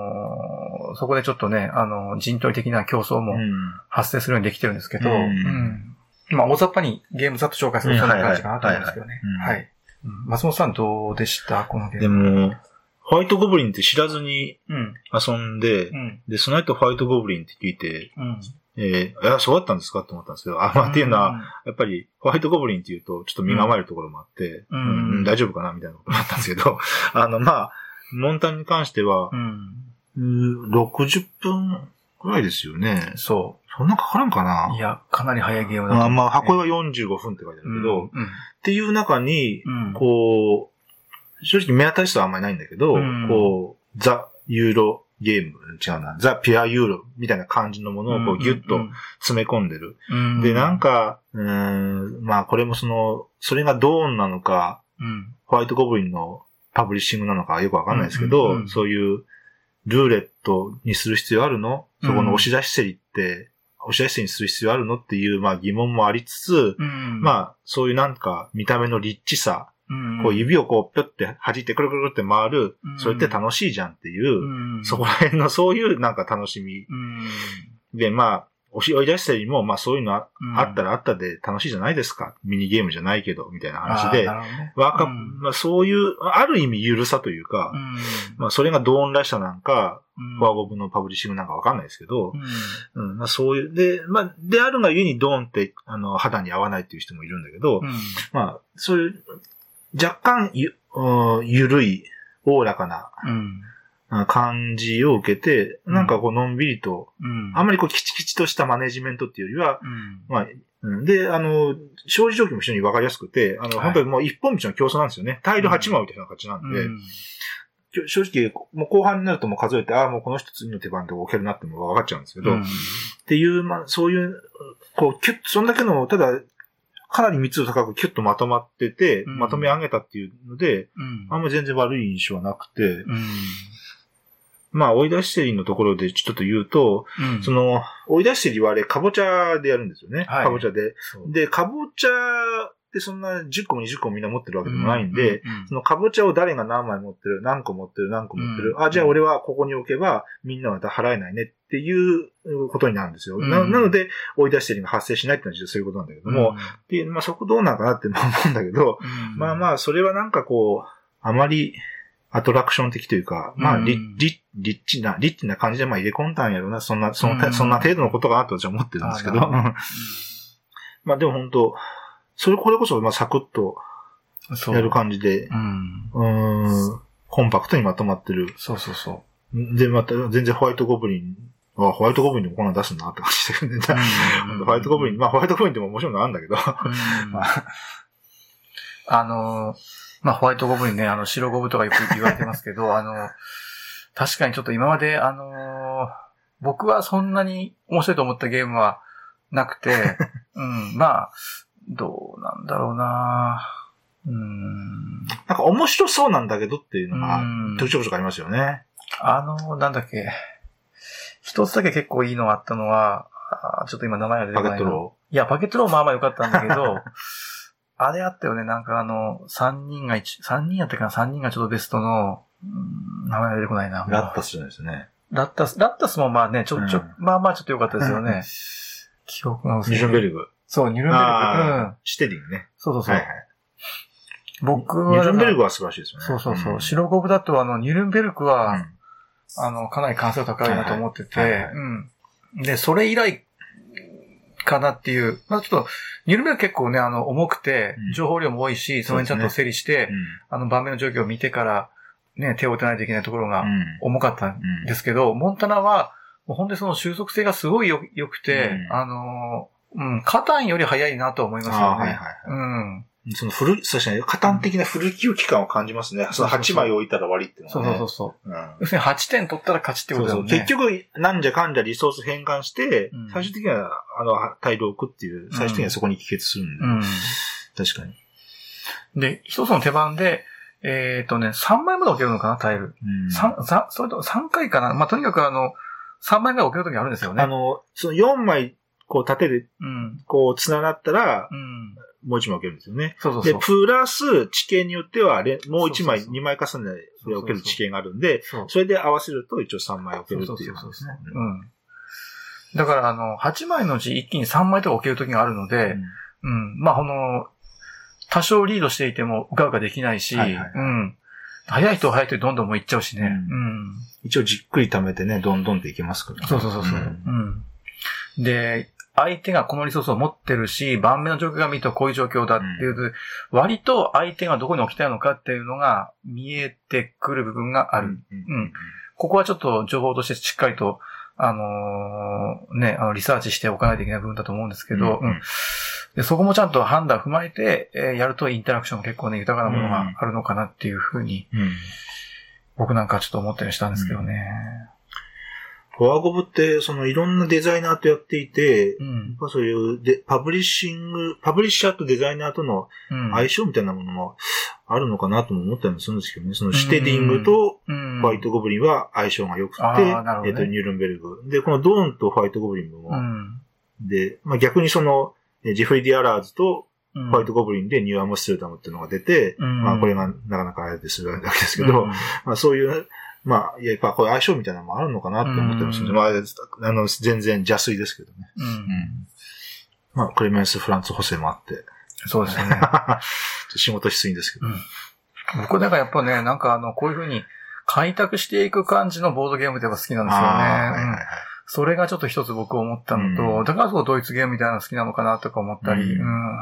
[SPEAKER 1] ーそこでちょっとね、あの、陣取り的な競争も
[SPEAKER 2] うん。
[SPEAKER 1] 発生するようにできてるんですけど、
[SPEAKER 2] うん。
[SPEAKER 1] うん。まあ、大雑把にゲームざっと紹介するとそんな感じかなと思うんですけどね。
[SPEAKER 2] うん。はい。
[SPEAKER 1] 松本さんどうでした？このゲー
[SPEAKER 2] で
[SPEAKER 1] ム。
[SPEAKER 2] も、ホワイトゴブリンって知らずに
[SPEAKER 1] うん。
[SPEAKER 2] 遊んで
[SPEAKER 1] う、ん。
[SPEAKER 2] で、その後ホワイトゴブリンって聞いて、
[SPEAKER 1] うん。
[SPEAKER 2] えー、いや、そうだったんですかって思ったんですけど、あ、まあ、っていうのは、やっぱり、ホワイトゴブリンって言うと、ちょっと身構えるところもあって、
[SPEAKER 1] うん
[SPEAKER 2] うん大丈夫かなみたいなことだったんですけど、あの、まあ、モンタンに関しては
[SPEAKER 1] う、ん。
[SPEAKER 2] うー60分くらいですよね。
[SPEAKER 1] そ
[SPEAKER 2] そんなかからんか
[SPEAKER 1] う。
[SPEAKER 2] な？い
[SPEAKER 1] や、かなり早いゲームだと
[SPEAKER 2] あまあ、箱絵は45分って書いてあるけど、っ
[SPEAKER 1] うん。
[SPEAKER 2] ていう中に、
[SPEAKER 1] うん。
[SPEAKER 2] こう、正直目当たりさはあんまりないんだけど、
[SPEAKER 1] うん。
[SPEAKER 2] こう、ザ・ユーロゲーム、違うな、ザ・ピュアユーロみたいな感じのものをこうギュッと詰め込んでる。
[SPEAKER 1] うん、
[SPEAKER 2] で、なんか、うーん、まあこれもその、それがドーンなのか、
[SPEAKER 1] うん、
[SPEAKER 2] ホワイトゴブリンのパブリッシングなのかよくわかんないですけど、
[SPEAKER 1] うんうんうん。
[SPEAKER 2] そういうルーレットにする必要あるの？そこの押し出し競りって、押し出しにする必要あるの？っていう、まあ疑問もありつつ、
[SPEAKER 1] うん、
[SPEAKER 2] まあそういうなんか見た目のリッチさ、
[SPEAKER 1] うん、
[SPEAKER 2] こう指をこうぴょって弾いてくるくるって回る、
[SPEAKER 1] うん。
[SPEAKER 2] それって楽しいじゃんっていう、
[SPEAKER 1] うん、
[SPEAKER 2] そこら辺のそういうなんか楽しみ。
[SPEAKER 1] うん、
[SPEAKER 2] で、まあ、押し追い出したりも、まあそういうのあ,、ったらあったで楽しいじゃないですか。ミニゲームじゃないけど、みたいな話で。まあそういう、ある意味ゆるさというか、
[SPEAKER 1] うん。
[SPEAKER 2] まあそれがドーンらしさなんか、
[SPEAKER 1] うん。
[SPEAKER 2] フォアゴブのパブリッシングなんかわかんないですけど
[SPEAKER 1] う、ん。
[SPEAKER 2] うん、まあそういう、で、まあ、であるがゆえにドーンって、あの、肌に合わないっていう人もいるんだけど、
[SPEAKER 1] うん。
[SPEAKER 2] まあ、そういう、若干ゆ、うんゆるい、おおらかな感じを受けて、
[SPEAKER 1] うん。
[SPEAKER 2] なんかこう、のんびりと、
[SPEAKER 1] うん。
[SPEAKER 2] あんまりこう、キチキチとしたマネジメントっていうよりは、
[SPEAKER 1] うん。
[SPEAKER 2] まあ、うん。で、あの、勝利条件も非常にわかりやすくて、あの、
[SPEAKER 1] はい。
[SPEAKER 2] 本当にもう一本道の競争なんですよね。タイル8枚みたいな形なんで、正直、もう後半になるともう数えて、ああ、もうこの人次の手番で置けるなっても分かっちゃうんですけど、
[SPEAKER 1] うん。
[SPEAKER 2] っていう、まあ、そういう、こう、キュッ、そんだけの、ただ、かなり密度高くキュッとまとまってて、
[SPEAKER 1] うん。
[SPEAKER 2] まとめ上げたっていうので、
[SPEAKER 1] うん。
[SPEAKER 2] あんまり全然悪い印象はなくて、
[SPEAKER 1] うん。
[SPEAKER 2] まあ、追い出し競りのところでちょっと言うと、
[SPEAKER 1] うん。
[SPEAKER 2] その、追い出し競りはあれ、かぼちゃでやるんですよね。
[SPEAKER 1] はい。
[SPEAKER 2] かぼちゃで。で、かぼちゃってそんな10個も20個もみんな持ってるわけでもないんで、
[SPEAKER 1] うん
[SPEAKER 2] そのかぼちゃを誰が何枚持ってる、何個持ってる、何個持ってる、
[SPEAKER 1] うん
[SPEAKER 2] あ、じゃあ俺はここに置けばみんなは払えないねっていうことになるんですよ。
[SPEAKER 1] うん
[SPEAKER 2] ななので、追い出し競りが発生しないっていうのはそういうことなんだけども、で、まあそこどうなのかなって思うんだけど、
[SPEAKER 1] うん。
[SPEAKER 2] まあまあそれはなんかこう、あまりアトラクション的というか、まあ
[SPEAKER 1] うん。
[SPEAKER 2] リリリッチな、リッチな感じでまあ入れ込んだんやろな、そんな、その、
[SPEAKER 1] うん。
[SPEAKER 2] そんな程度のことかなと私は思ってるんですけど、まあでも本当それこれこそまあサクッとやる感じで、
[SPEAKER 1] うん。
[SPEAKER 2] うーん、コンパクトにまとまってる。
[SPEAKER 1] そうそうそ
[SPEAKER 2] で、また全然ホワイトゴブリンは、ホワイトゴブリンでもこんなの出すんだって感じで、ね
[SPEAKER 1] うん
[SPEAKER 2] ホワイトゴブリン、まあホワイトゴブリンでも面白いのがあるんだけど、
[SPEAKER 1] あの、まあ、ホワイトゴブリンね、あの、白ゴブとかよく言われてますけど、あの、確かにちょっと今まで、あの、僕はそんなに面白いと思ったゲームはなくて、うん、まあ、どうなんだろうなうん。
[SPEAKER 2] なんか面白そうなんだけどっていうのが
[SPEAKER 1] うん、
[SPEAKER 2] ちょくちょくちょくありますよね。
[SPEAKER 1] あの、なんだっけ。一つだけ結構いいのがあったのは、ちょっと今名前が出て
[SPEAKER 2] パ
[SPEAKER 1] こないな。
[SPEAKER 2] ケットロ
[SPEAKER 1] いや、パケットローまあまあ良かったんだけど、あれあったよね、なんかあの、三人が一、三人やったかな、三人がちょっとベストの、うん名前が出てこないな。
[SPEAKER 2] ー。ラッタスじゃないですね。
[SPEAKER 1] ラッタス、ラッタスもまあね、ちょ、ちょ、
[SPEAKER 2] うん
[SPEAKER 1] まあまあちょっと良かったですよね。記憶が薄い
[SPEAKER 2] ニュルンベルグ。
[SPEAKER 1] そう、ニュルンベルク。うん。
[SPEAKER 2] シテディングね。
[SPEAKER 1] そうそうそう。
[SPEAKER 2] はいはい。
[SPEAKER 1] 僕は。
[SPEAKER 2] ニュルンベルグは素晴らしいですよね。
[SPEAKER 1] そうそうそう。
[SPEAKER 2] ん
[SPEAKER 1] 白ゴブだと、あの、ニュルンベルクは、
[SPEAKER 2] うん
[SPEAKER 1] あの、かなり完成度高いなと思ってて、うん。で、それ以来かなっていう、まあちょっと、ニュルンベルク結構ね、あの、重くて
[SPEAKER 2] うん、
[SPEAKER 1] 情報量も多いし、それにちゃんと整理して、あの、盤面の状況を見てから、ね、手を打たないといけないところが
[SPEAKER 2] うん
[SPEAKER 1] 重かったん
[SPEAKER 2] うん
[SPEAKER 1] ですけど、モンタナは、もう本当にその収束性がすごいよ良くて、
[SPEAKER 2] うん
[SPEAKER 1] あの、うん、カタンより早いなと思いますよね。
[SPEAKER 2] あーはいはいはい
[SPEAKER 1] うん。
[SPEAKER 2] その古い、そうですね、加担的な古き良き感を感じますね。その8枚置いたら終わりっていうの
[SPEAKER 1] そう
[SPEAKER 2] はね。
[SPEAKER 1] そうそうそう。
[SPEAKER 2] うん
[SPEAKER 1] 要するに8点取ったら勝ちってことだよね。
[SPEAKER 2] 結局、なんじゃかんじゃリソース変換して、
[SPEAKER 1] うん
[SPEAKER 2] 最終的には、あの、タイルを置くっていう、最終的にはそこに帰結するんで。
[SPEAKER 1] うん。
[SPEAKER 2] 確かに。
[SPEAKER 1] で、一つの手番で、えっ、とね、3枚まで置けるのかな、タイル。
[SPEAKER 2] うん
[SPEAKER 1] 三三それと3回かな。まあ、とにかくあの、3枚ぐらい置けるときあるんですよね。
[SPEAKER 2] あの、その4枚、こう、縦で、
[SPEAKER 1] うん。
[SPEAKER 2] こう、繋がったら
[SPEAKER 1] う、ん。
[SPEAKER 2] もう1枚置けるんですよね。で、
[SPEAKER 1] そうそうそう。
[SPEAKER 2] プラス、地形によっては、れもう1枚、
[SPEAKER 1] そうそうそう
[SPEAKER 2] 2枚重ねで置ける地形があるんで、
[SPEAKER 1] そ
[SPEAKER 2] れで合わせると一応3枚置けるっていう
[SPEAKER 1] そうそう
[SPEAKER 2] ね。
[SPEAKER 1] うん。だから、あの、8枚のうち一気に3枚とか置けるときがあるので、うん。まあ、この、多少リードしていても、うかうかできないし、
[SPEAKER 2] はいはいはい
[SPEAKER 1] うん。早い人は早い人でどんどんもう行っちゃうしね。
[SPEAKER 2] う
[SPEAKER 1] うん。
[SPEAKER 2] 一応じっくり貯めてね、どんどんっていけますからね。
[SPEAKER 1] そうそうそうそう、うん。で、相手がこのリソースを持ってるし、盤面の状況が見るとこういう状況だっていうと、割と相手がどこに置きたいのかっていうのが見えてくる部分がある。
[SPEAKER 2] うん。
[SPEAKER 1] うんここはちょっと情報としてしっかりと、あのーね、あの、リサーチしておかないといけない部分だと思うんですけど、
[SPEAKER 2] うん
[SPEAKER 1] うんでそこもちゃんと判断を踏まえて、えーやるとインタラクションも結構ね、豊かなものがあるのかなっていうふうに、
[SPEAKER 2] うん。
[SPEAKER 1] 僕なんかはちょっと思ったりしたんですけどね。
[SPEAKER 2] フォアゴブって、そのいろんなデザイナーとやっていて、やっ
[SPEAKER 1] うん。
[SPEAKER 2] ぱそういうで、パブリッシング、パブリッシャーとデザイナーとの
[SPEAKER 1] うん。
[SPEAKER 2] 相性みたいなものもあるのかなとも思ったりもするんですけどね。そのシュテディングと
[SPEAKER 1] うん。
[SPEAKER 2] ホワイトゴブリンは相性が良くて、
[SPEAKER 1] あーなるほどね
[SPEAKER 2] えっと、ニュルンベルグ。で、このドーンとホワイトゴブリンも、
[SPEAKER 1] うん。
[SPEAKER 2] で、まあ、逆にその、えジェフリー・ディアラーズと
[SPEAKER 1] うん
[SPEAKER 2] ホワイトゴブリンでニューアムステルダムっていうのが出て、
[SPEAKER 1] うん
[SPEAKER 2] まあこれがなかなかあれでするわけですけど、
[SPEAKER 1] うん
[SPEAKER 2] まあそういう、まあ、やっぱこういう相性みたいなのもあるのかなって思ってますんで、
[SPEAKER 1] うん
[SPEAKER 2] まあ、あの、全然邪推ですけどね。
[SPEAKER 1] うん。
[SPEAKER 2] まあ、クレメンス・フランツ・ホセもあって、
[SPEAKER 1] そうですよね。
[SPEAKER 2] 仕事しすぎですけど。
[SPEAKER 1] 僕だからやっぱね、なんかあの、こういうふうに開拓していく感じのボードゲームってやっぱ好きなんですよね。
[SPEAKER 2] はいはいはい
[SPEAKER 1] うんそれがちょっと一つ僕思ったのと、
[SPEAKER 2] うん
[SPEAKER 1] だからそうドイツゲームみたいなの好きなのかなとか思ったり、
[SPEAKER 2] うん
[SPEAKER 1] うん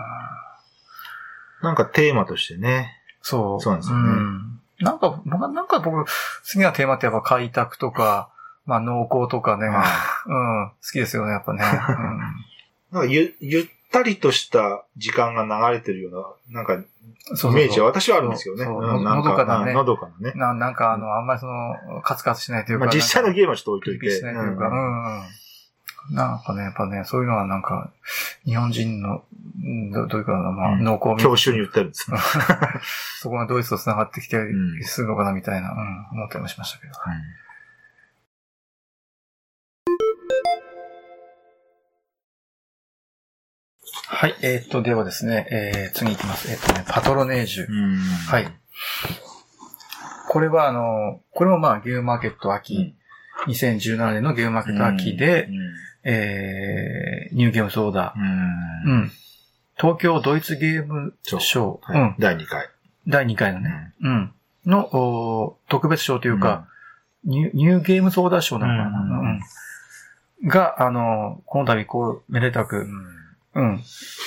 [SPEAKER 2] なんかテーマとしてね。
[SPEAKER 1] そう。
[SPEAKER 2] そうなんですよね
[SPEAKER 1] んなんか、僕はなんか僕、好きなテーマってやっぱ開拓とか、まあ農耕とかね、うん、好きですよね、やっぱね。
[SPEAKER 2] なんかゆ、ゆったりとした時間が流れてるような、なんか、
[SPEAKER 1] うん、
[SPEAKER 2] イメージは私はあるんですよね。
[SPEAKER 1] のどかなね
[SPEAKER 2] うんのどかなね。
[SPEAKER 1] ななんかあの、あんまりその、カツカツしないというか。
[SPEAKER 2] まあ実際のゲームはちょっと置
[SPEAKER 1] ピリピリ
[SPEAKER 2] いといて。
[SPEAKER 1] しないというか、
[SPEAKER 2] う
[SPEAKER 1] うんん、うん。なんかね、やっぱね、そういうのはなんか、日本人の、うんどどういうかな、まあ、
[SPEAKER 2] うん
[SPEAKER 1] 農耕民
[SPEAKER 2] 教習に言ってるんですね。
[SPEAKER 1] そこがドイツと繋がってきて
[SPEAKER 2] うん
[SPEAKER 1] するのかな、みたいな、うん、思ったりもしましたけど。はい、えーっと、ではですね、えー、次行きます。えーっとね、パトロネージュ。
[SPEAKER 2] うん
[SPEAKER 1] はい。これはあの、これもまあ、ゲームマーケット秋、2017年のゲームマーケット秋で、えー、ニューゲームズオーダ
[SPEAKER 2] うん。
[SPEAKER 1] ー。うん。東京ドイツゲームショー、
[SPEAKER 2] はい
[SPEAKER 1] うん。
[SPEAKER 2] 第2回。
[SPEAKER 1] 第2回のね、うん。の、お特別賞というか、ニューニューゲームズオーダー賞なのかな、
[SPEAKER 2] うん
[SPEAKER 1] うんが、あの、この度、こう、めでたく、
[SPEAKER 2] うん、
[SPEAKER 1] うん、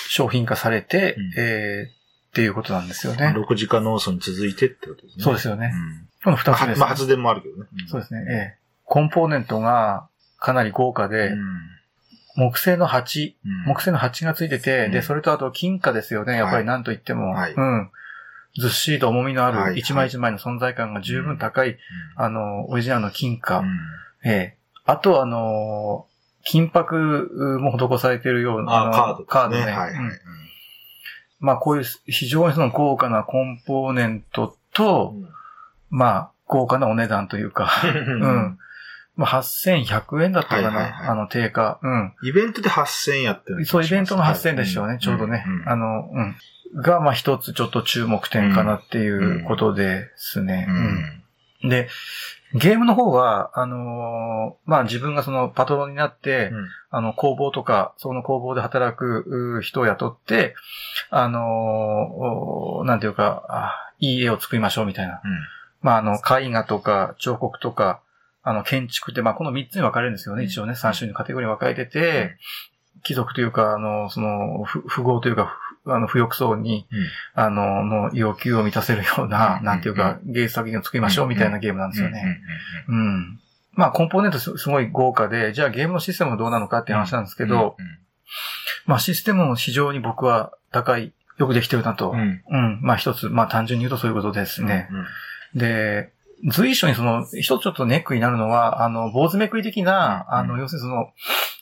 [SPEAKER 1] 商品化されて、
[SPEAKER 2] うん
[SPEAKER 1] えー、っていうことなんですよね。
[SPEAKER 2] 6時間農村に続いてってことですね。
[SPEAKER 1] そうですよね。
[SPEAKER 2] うん
[SPEAKER 1] この二つです、
[SPEAKER 2] まあ発電もあるけどね。
[SPEAKER 1] そうですね。ええ。コンポーネントがかなり豪華で、木製の鉢、木製の鉢がついてて、
[SPEAKER 2] うん
[SPEAKER 1] で、それとあと金貨ですよね。やっぱりなんと言っても。
[SPEAKER 2] はい
[SPEAKER 1] うん。ずっしりと重みのあ
[SPEAKER 2] はい
[SPEAKER 1] る一枚一枚の存在感が十分高い、あの、オリジナルの金貨。ええ。あと、あの、金箔も施されているような、
[SPEAKER 2] カード。
[SPEAKER 1] カードね。
[SPEAKER 2] はい
[SPEAKER 1] まあ、こういう非常にその豪華なコンポーネントと、まあ、豪華なお値段というか、うん。まあ、8100円だったかな、
[SPEAKER 2] はいはいはい
[SPEAKER 1] あの、定価。うん。
[SPEAKER 2] イベントで8000円やってる
[SPEAKER 1] そう、イベントの8000円でしょうね、
[SPEAKER 2] はい
[SPEAKER 1] ちょうどね。
[SPEAKER 2] うん
[SPEAKER 1] あの、うん。が、まあ、一つちょっと注目点かなっていうことですね。
[SPEAKER 2] う
[SPEAKER 1] うん
[SPEAKER 2] ん
[SPEAKER 1] で、ゲームの方は、あのーまあ、自分がそのパトロンになって、
[SPEAKER 2] うん
[SPEAKER 1] あの、工房とか、その工房で働くう人を雇って、あのーおなんていうか、あいい絵を作りましょうみたいな。
[SPEAKER 2] うん。
[SPEAKER 1] まあ、あの、絵画とか、彫刻とか、あの、建築って、まあ、この3つに分かれるんですよね。
[SPEAKER 2] うん
[SPEAKER 1] 一応ね、3種類のカテゴリーに分かれてて、貴族というか、あの、その、ふ富豪というか、ふあの、不欲層に、
[SPEAKER 2] うん。
[SPEAKER 1] あの、の要求を満たせるような、
[SPEAKER 2] うん
[SPEAKER 1] なんていうか、芸術作品を作りましょうみたいなゲームなんですよね。うん。まあ、コンポーネントすすごい豪華で、じゃあゲームのシステムはどうなのかっていう話なんですけど、まあ、システムも非常に僕は高い、よくできてるなと。
[SPEAKER 2] うん。
[SPEAKER 1] まあ、一つ、まあ、単純に言うとそういうことですね。
[SPEAKER 2] うん。
[SPEAKER 1] で、随所にその、一つちょっとネックになるのは、あの、坊主めくり的な、
[SPEAKER 2] うん。
[SPEAKER 1] あの、要するにその、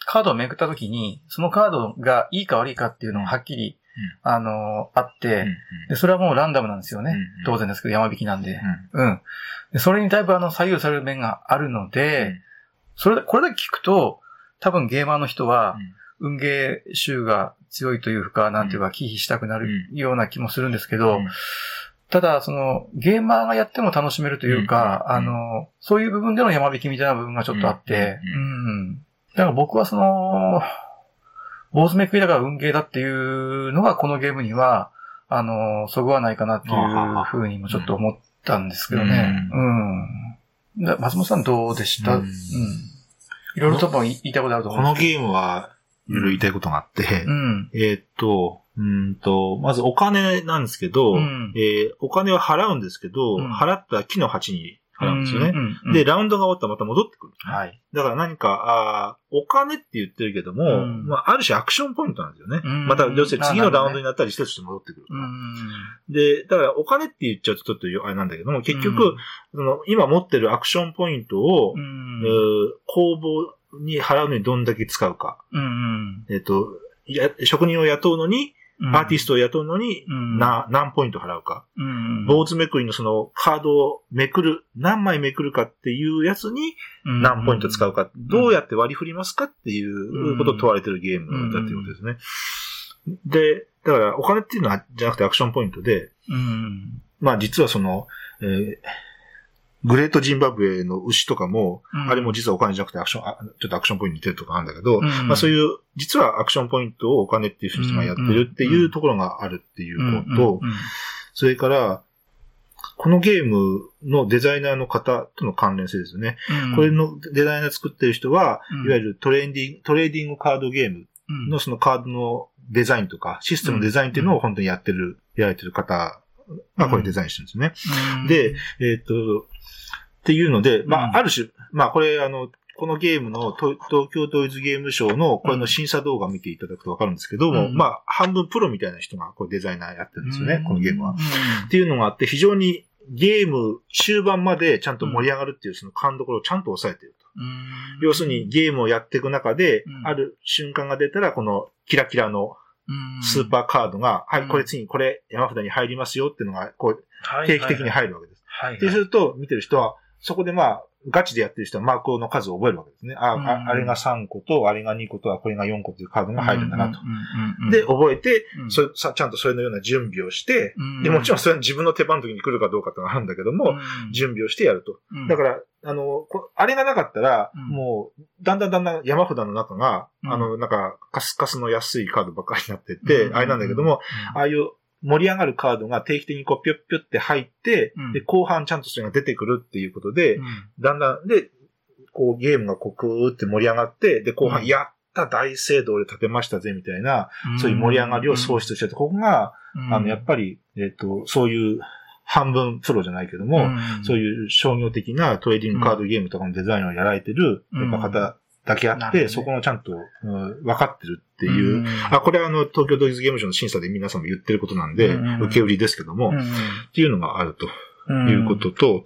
[SPEAKER 1] カードをめくったときに、そのカードがいいか悪いかっていうのがはっきり、あの、あって、で、それはもうランダムなんですよね。
[SPEAKER 2] うん
[SPEAKER 1] 当然ですけど、山引きなんで。うん。でそれにだいぶあの、左右される面があるので、それで、これだけ聞くと、多分ゲーマーの人は、運ゲー集が強いというか、なんていうか、忌避したくなるような気もするんですけど、ただ、その、ゲーマーがやっても楽しめるというか、
[SPEAKER 2] うん
[SPEAKER 1] あの、そういう部分での山引きみたいな部分がちょっとあって、
[SPEAKER 2] う
[SPEAKER 1] うん。だから僕はその、坊主めくりだから運ゲーだっていうのがこのゲームには、あの、そぐわないかなっていうふうにもちょっと思ったんですけどね。うん。だ松本さんどうでした？
[SPEAKER 2] う
[SPEAKER 1] うんん。いろいろとも言いたいことあると思
[SPEAKER 2] この
[SPEAKER 1] うんですけ
[SPEAKER 2] ゲームは、いろいろ言いたいことがあって、
[SPEAKER 1] ど。うん。
[SPEAKER 2] えーっと、うーんと、まずお金なんですけど、
[SPEAKER 1] うん
[SPEAKER 2] えーお金は払うんですけど、
[SPEAKER 1] うん
[SPEAKER 2] 払った木の鉢に払うんですよね。
[SPEAKER 1] うんうん
[SPEAKER 2] で、ラウンドが終わったらまた戻ってくる。
[SPEAKER 1] はい。
[SPEAKER 2] だから何か、あーお金って言ってるけども、
[SPEAKER 1] うん
[SPEAKER 2] まあ、ある種アクションポイントなんですよね。
[SPEAKER 1] うん
[SPEAKER 2] また、要するに次のラウンドになったらリセットして戻ってくる。
[SPEAKER 1] うん。
[SPEAKER 2] で、だからお金って言っちゃうとちょっとあれなんだけども、結局、その今持ってるアクションポイントを、
[SPEAKER 1] う
[SPEAKER 2] え
[SPEAKER 1] ん、
[SPEAKER 2] ー工房に払うのにどんだけ使うか。
[SPEAKER 1] うんうん。
[SPEAKER 2] えっ、と、や職人を雇うのに、アーティス
[SPEAKER 1] ト、
[SPEAKER 2] トを雇うのに、
[SPEAKER 1] うん
[SPEAKER 2] な、何ポイント払うか。
[SPEAKER 1] うん、
[SPEAKER 2] 坊主めくりのそのカードをめくる、何枚めくるかっていうやつに何ポイント使うか、どうやって割り振りますかっていうことを問われてるゲームだっていうことですね。で、だからお金っていうのはじゃなくてアクションポイントで、
[SPEAKER 1] うん。
[SPEAKER 2] まあ実はその、えーグレートジンバブエの牛とかも、
[SPEAKER 1] うん。
[SPEAKER 2] あれも実はお金じゃなくてアクション、あちょっとアクションポイントに似てるとかあるんだけど、
[SPEAKER 1] うん。
[SPEAKER 2] まあそういう、実はアクションポイントをお金っていう人がやってるっていうところがあるっていうことと、それから、このゲームのデザイナーの方との関連性ですよね。これのデザイナー作ってる人は、
[SPEAKER 1] うん。
[SPEAKER 2] いわゆるトレーディング、トレーディングカードゲームのそのカードのデザインとか、システムのデザインっていうのを本当にやってる、やられてる方がこれデザインしてるんですね。で、えっ、と、っていうので、ま
[SPEAKER 1] うん。
[SPEAKER 2] あ、ある種、まあ、これ、あの、このゲームのと東京統一ゲームショウのこれの審査動画を見ていただくとわかるんですけども、
[SPEAKER 1] うん。
[SPEAKER 2] まあ、半分プロみたいな人がこれデザイナーやってるんですよね、このゲームは。
[SPEAKER 1] う
[SPEAKER 2] っていうのがあって、非常にゲーム終盤までちゃんと盛り上がるっていうその勘どころをちゃんと抑えていると。
[SPEAKER 1] ん。
[SPEAKER 2] 要するに、ゲームをやっていく中で
[SPEAKER 1] う、ん。
[SPEAKER 2] ある瞬間が出たら、このキラキラの
[SPEAKER 1] うん
[SPEAKER 2] スーパーカードが、はい、
[SPEAKER 1] うん
[SPEAKER 2] これ次にこれ山札に入りますよっていうのが、こう、
[SPEAKER 1] はい。
[SPEAKER 2] 定期的に入るわけです。
[SPEAKER 1] はいはい。
[SPEAKER 2] ってすると、見てる人は、そこでまあ、ガチでやってる人はマークの数を覚えるわけですね。あ、
[SPEAKER 1] うん。
[SPEAKER 2] ああれが3個と、あれが2個と、あこれが4個というカードが入るんだなと。で、覚えて、
[SPEAKER 1] うん。
[SPEAKER 2] それさちゃんとそれのような準備をして、
[SPEAKER 1] うん。
[SPEAKER 2] で、もちろんそれは自分の手番の時に来るかどうかってのがあるんだけども、
[SPEAKER 1] うん。
[SPEAKER 2] 準備をしてやると。
[SPEAKER 1] うん。
[SPEAKER 2] だから、あの、こあれがなかったら、
[SPEAKER 1] うん。
[SPEAKER 2] もう、だんだんだんだん山札の中が、
[SPEAKER 1] うん。
[SPEAKER 2] あの、なんか、カスカスの安いカードばっかりになってって、
[SPEAKER 1] うん。
[SPEAKER 2] あれなんだけども、ああいう盛り上がるカードが定期的にこう、ぴょっぴょって入って、
[SPEAKER 1] うん。
[SPEAKER 2] で、後半ちゃんとそれが出てくるっていうことで、
[SPEAKER 1] うん。
[SPEAKER 2] だんだん、で、こう、ゲームがこう、くーって盛り上がって、で、後半、
[SPEAKER 1] うん。
[SPEAKER 2] やった大聖堂で立てましたぜ、みたいな、そういう盛り上がりを創出してて、ここが、
[SPEAKER 1] うん。
[SPEAKER 2] あの、やっぱり、えっ、と、そういう、半分プロじゃないけども、
[SPEAKER 1] ん。
[SPEAKER 2] そういう商業的なトレーディングカードゲームとかのデザインをやられてる、
[SPEAKER 1] うん。
[SPEAKER 2] やっぱ方だけあって、
[SPEAKER 1] ね。
[SPEAKER 2] そこがちゃんと、うん分かってるっていう、
[SPEAKER 1] うん。
[SPEAKER 2] あ、これはあの、東京ドイツゲームショウの審査で皆さんも言ってることなんで、
[SPEAKER 1] うん
[SPEAKER 2] 受け売りですけども、
[SPEAKER 1] うん
[SPEAKER 2] っていうのがあると
[SPEAKER 1] うん。
[SPEAKER 2] いうことと、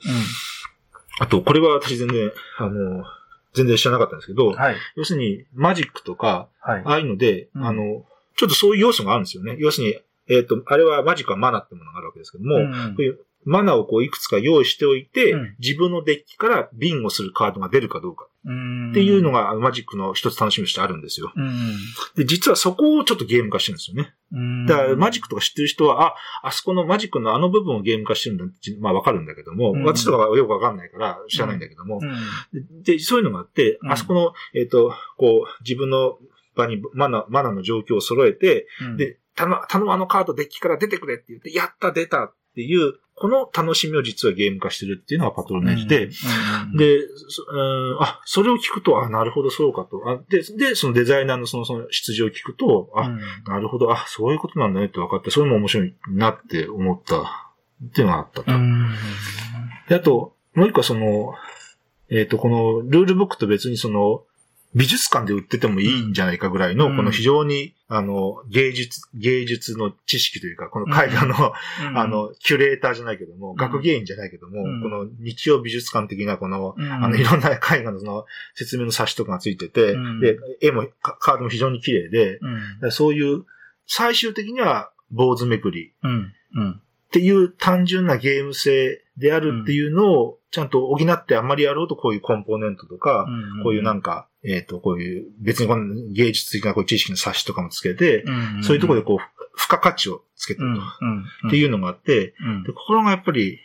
[SPEAKER 2] あと、これは私全然、あの、全然知らなかったんですけど、
[SPEAKER 1] うんはい。
[SPEAKER 2] 要するに、マジックとか、
[SPEAKER 1] はい。
[SPEAKER 2] ああいうので、
[SPEAKER 1] うん。
[SPEAKER 2] あの、ちょっとそういう要素があるんですよね。要するに、えっ、と、あれはマジックはマナってものがあるわけですけども、
[SPEAKER 1] うん。
[SPEAKER 2] こういうマナをこういくつか用意しておいて、
[SPEAKER 1] うん
[SPEAKER 2] 自分のデッキからビンゴするカードが出るかどうか
[SPEAKER 1] うん
[SPEAKER 2] っていうのがマジックの一つ楽しみとしてあるんですよ。
[SPEAKER 1] うん。
[SPEAKER 2] で、実はそこをちょっとゲーム化してるんですよね。
[SPEAKER 1] うん。
[SPEAKER 2] だからマジックとか知ってる人は、あ、あそこのマジックのあの部分をゲーム化してるんだって、まあわかるんだけども、
[SPEAKER 1] うん
[SPEAKER 2] 私とかはよくわかんないから知らないんだけども、
[SPEAKER 1] うん。
[SPEAKER 2] で、そういうのがあって、
[SPEAKER 1] うん
[SPEAKER 2] あそこの、えっ、と、こう、自分の場にマナ、マナの状況を揃えて、
[SPEAKER 1] うん、
[SPEAKER 2] で、頼む、頼むあのカードデッキから出てくれって言って、やった出たっていう、この楽しみを実はゲーム化してるっていうのがパトロネージで、
[SPEAKER 1] うん、
[SPEAKER 2] で、そうんあ、それを聞くと、あ、なるほど、そうかと。あで、で、そのデザイナーのその、その出場を聞くと、あ、
[SPEAKER 1] うん
[SPEAKER 2] なるほど、あ、そういうことなんだねって分かって、それも面白いなって思ったっていうのがあったと。
[SPEAKER 1] うん。
[SPEAKER 2] で、あと、もう一個はその、えっ、と、このルールブックと別にその、美術館で売っててもいいんじゃないかぐらいの、
[SPEAKER 1] うん。
[SPEAKER 2] この非常に、あの、芸術、芸術の知識というか、この絵画の、
[SPEAKER 1] うん。
[SPEAKER 2] あ、の、キュレーターじゃないけども、
[SPEAKER 1] ん。
[SPEAKER 2] 学芸員じゃないけども、
[SPEAKER 1] うん。
[SPEAKER 2] この日曜美術館的なこの、
[SPEAKER 1] うん、
[SPEAKER 2] あの、いろんな絵画のその説明の冊子とかがついてて、
[SPEAKER 1] うん。
[SPEAKER 2] で、絵も、カカードも非常に綺麗で、
[SPEAKER 1] うん。
[SPEAKER 2] そういう、最終的には坊主めくり。っていう単純なゲーム性であるっていうのをちゃんと補ってあんまりやろうとこういうコンポーネントとか、こういうなんか、えっ、と、こういう別にこの芸術的なこういう知識の冊子とかもつけて、
[SPEAKER 1] うん、
[SPEAKER 2] そういうところでこう、付加価値をつけて
[SPEAKER 1] うん、
[SPEAKER 2] る
[SPEAKER 1] うん。
[SPEAKER 2] と。っていうのがあって、
[SPEAKER 1] うん
[SPEAKER 2] で、心がやっぱり、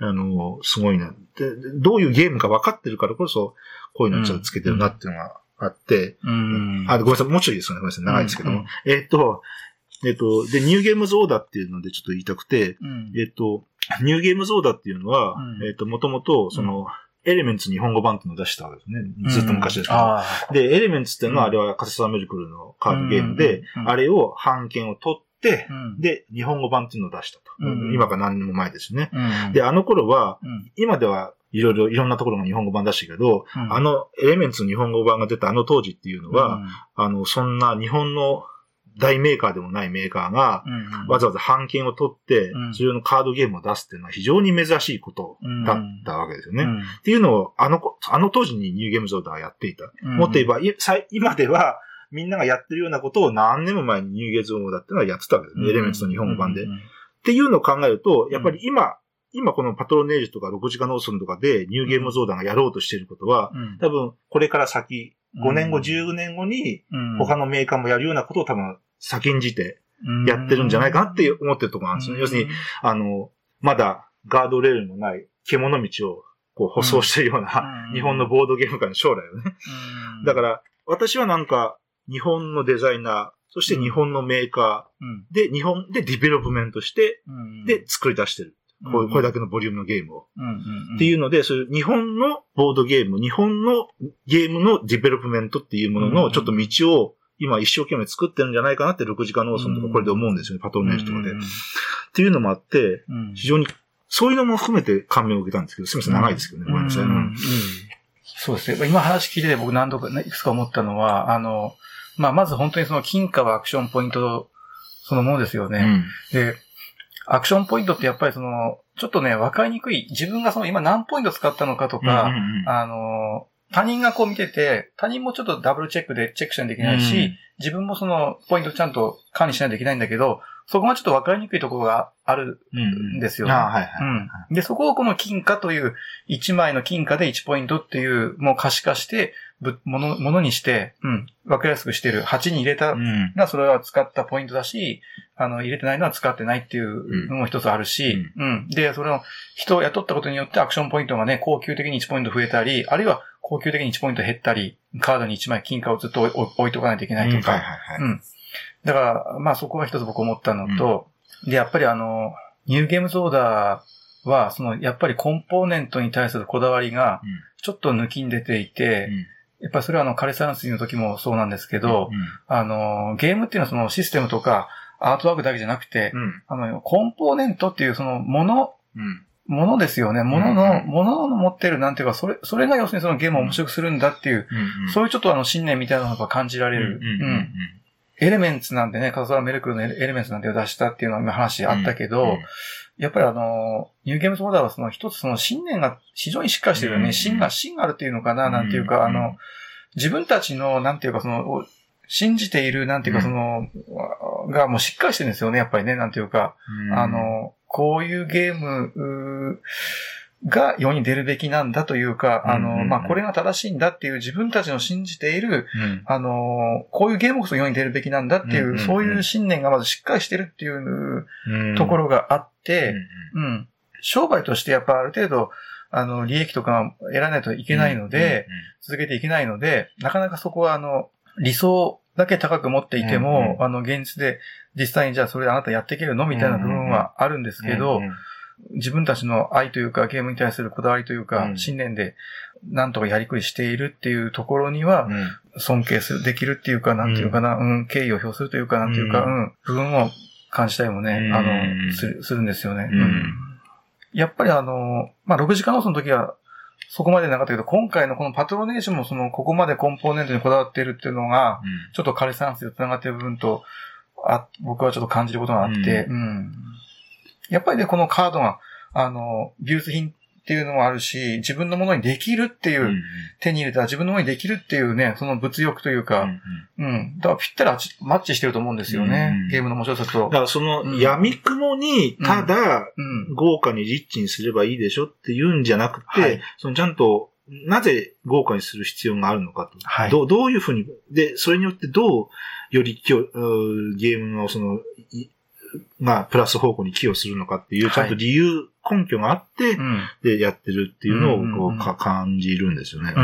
[SPEAKER 2] あの、すごいな。で、どういうゲームか分かってるからこそ、こういうのをちょっとつけてるなっていうのがあって、
[SPEAKER 1] うん。
[SPEAKER 2] あ、ごめんなさい、もうちょいですよね。ごめんなさい、長いですけども。
[SPEAKER 1] うん
[SPEAKER 2] えっ、と、えっ、と、で、ニューゲームズオーダーっていうのでちょっと言いたくて、
[SPEAKER 1] うん。
[SPEAKER 2] えっ、と、ニューゲームズオーダーっていうのは、
[SPEAKER 1] うん。
[SPEAKER 2] えっ、と、もともと、その、エレメンツ日本語版っていうのを出したわけですね。ずっと昔ですけど。
[SPEAKER 1] あ
[SPEAKER 2] で、エレメンツっていうのは、
[SPEAKER 1] うん。
[SPEAKER 2] あれはカセサメルクルのカードゲームで、
[SPEAKER 1] うん。
[SPEAKER 2] あれを版権を取ってで、日本語版っていうのを出したと。
[SPEAKER 1] うん。
[SPEAKER 2] 今から何年も前ですね。
[SPEAKER 1] うん、
[SPEAKER 2] で、あの頃は、
[SPEAKER 1] うん、
[SPEAKER 2] 今ではいろいろいろんなところが日本語版出したけど、
[SPEAKER 1] うん。
[SPEAKER 2] あ、のエレメンツの日本語版が出たあの当時っていうのは、あの、そんな日本の大メーカーでもないメーカーが、わざわざ版権を取って
[SPEAKER 1] う、ん。
[SPEAKER 2] それのカードゲームを出すっていうのは非常に珍しいことだったわけですよね。
[SPEAKER 1] うん。
[SPEAKER 2] っていうのを、あのこ、あの当時にニューゲームズオーダーはやっていた。
[SPEAKER 1] うん。
[SPEAKER 2] もっと言えば、いさい今では、みんながやってるようなことを何年も前にニューゲームズオーダーっていうのはやってたわけですね。エレメンツの日本語版で。っ
[SPEAKER 1] うん
[SPEAKER 2] ていうのを考えると、やっぱり今、今このパトロネージュとか6時間ノーソンとかでニューゲームズオーダーがやろうとしていることは、
[SPEAKER 1] うん。
[SPEAKER 2] 多分これから先、5年後、
[SPEAKER 1] うん。
[SPEAKER 2] 10年後に
[SPEAKER 1] うん。
[SPEAKER 2] 他のメーカーもやるようなことを多分先んじてやってるんじゃないかなって思ってるところなんですよね。要するに、あの、まだガードレールのない獣道をこう舗装しているような、
[SPEAKER 1] うん。
[SPEAKER 2] 日本のボードゲーム界の将来をね。
[SPEAKER 1] うん。
[SPEAKER 2] だから、私はなんか、日本のデザイナー、そして日本のメーカ
[SPEAKER 1] うん。
[SPEAKER 2] ーで、日本でディベロップメントして、
[SPEAKER 1] うん。
[SPEAKER 2] で、作り出してる。こうこれだけのボリュームのゲームを。
[SPEAKER 1] うんうん
[SPEAKER 2] っていうので、そういう日本のボードゲーム、日本のゲームのディベロップメントっていうもの
[SPEAKER 1] うん
[SPEAKER 2] のちょっと道を今一生懸命作ってるんじゃないかなって6時間ノーソンとかこれで思うんですよね、パトロネージとかで。っていうのもあって、
[SPEAKER 1] うん
[SPEAKER 2] 非常に、そういうのも含めて感銘を受けたんですけど、すみません、長いですけどね、ごめんなさい。
[SPEAKER 1] う
[SPEAKER 2] うんん
[SPEAKER 1] そうですね。今話聞いてて僕何度か、ねいくつか思ったのは、あの、まあ、まず本当にその金貨はアクションポイントそのものですよね。で、アクションポイントってやっぱりその、ちょっとね、わかりにくい。自分がその今何ポイント使ったのかと
[SPEAKER 2] うん。うん
[SPEAKER 1] か、
[SPEAKER 2] うんうん
[SPEAKER 1] あの、他人がこう見てて、他人もちょっとダブルチェックでチェックしないといけないし、自分もそのポイントちゃんと管理しないといけないんだけど、そこがちょっとわかりにくいところがある
[SPEAKER 2] うんうん
[SPEAKER 1] んですよね。で、そこをこの金貨という、1枚の金貨で1ポイントっていう、もう可視化して、ぶもの、ものにして、うん、わかりやすくしてる。鉢に入れた
[SPEAKER 2] うん
[SPEAKER 1] が、それは使ったポイントだし、あの、入れてないのは使ってないっていうのも一つあるし、うん。で、それを人を雇ったことによってアクションポイントがね、恒久的に1ポイント増えたり、あるいは恒久的に1ポイント減ったり、カードに1枚金貨をずっと置い置いとかないといけないとか。うん。だから、まあそこが一つ僕思ったのと、で、やっぱりあの、ニューゲームズオーダーは、その、やっぱりコンポーネントに対するこだわりが、ちょっと抜きん出ていて、やっぱりそれはあの、カレサンスの時もそうなんですけど、あの、ゲームっていうのはそのシステムとか、アートワークだけじゃなくて、
[SPEAKER 2] うん。
[SPEAKER 1] あの、コンポーネントっていうその、もの、
[SPEAKER 2] うん。
[SPEAKER 1] ものですよね。もの
[SPEAKER 2] うん
[SPEAKER 1] の、
[SPEAKER 2] うん
[SPEAKER 1] ものの持ってる、なんていうか、それ、それが要するにそのゲームを面白くするんだっていう、
[SPEAKER 2] うん。
[SPEAKER 1] そういうちょっとあの、信念みたいなのが感じられる。
[SPEAKER 2] うん。うん。
[SPEAKER 1] エレメンツなんでね、カザラメルクルのエレメンツなんてを出したっていうのは今話あったけど、やっぱりあの、ニューゲームズオーダーはその一つその信念が非常にしっかりしてるよね。
[SPEAKER 2] うん
[SPEAKER 1] 芯が、芯があるっていうのかな、なんていうか、
[SPEAKER 2] うん
[SPEAKER 1] あの、自分たちの、なんていうかその、お信じている、なんていうかその、がもうしっかりしてるんですよね、やっぱりね、なんていうか、あ、の、こういうゲームが世に出るべきなんだというか、あの、まあ、これが正しいんだっていう自分たちの信じている、あの、こういうゲームこそ世に出るべきなんだっていう、そういう信念がまずしっかりしてるっていうところがあって、うん。商売としてやっぱある程度、あの、利益とか得らないといけないので、続けていけないので、なかなかそこはあの、理想だけ高く持っていても、あの、現実で実際にじゃあそれであなたやっていけるのみたいな部分はあるんですけど、自分たちの愛というか、ゲームに対するこだわりというか、信念で、なんとかやりくりしているっていうところには、尊敬する、できるっていうか、なんていうかな、うん、敬意を表するというか、なんていうか、うん、部分を感じたりもね、あの、する、するんですよね。うん。やっぱりあの、まあ、6時間ノースの時は、そこまでなかったけど、今回のこのパトロネーションもその、ここまでコンポーネントにこだわっているっていうのが、ちょっと枯山水と繋がっている部分と、あ、僕はちょっと感じることがあって、うん。やっぱりね、このカードが、あの、美術品っていうのもあるし、自分のものにできるっていう、うん、手に入れたら自分のものにできるっていうね、その物欲というか、うん、うん、だからぴったりマッチしてると思うんですよね、うん、ゲームの面白さと。
[SPEAKER 2] だからその、闇雲に、ただ、豪華にリッチにすればいいでしょって言うんじゃなくて、はい、そのちゃんと、なぜ豪華にする必要があるのかと。はい、どうどういうふうに、で、それによってどう、より今日、ゲームのその、まあ、プラス方向に寄与するのかっていう、ちゃんと理由、根拠があって、で、やってるっていうのを、こう、か、感じるんですよね。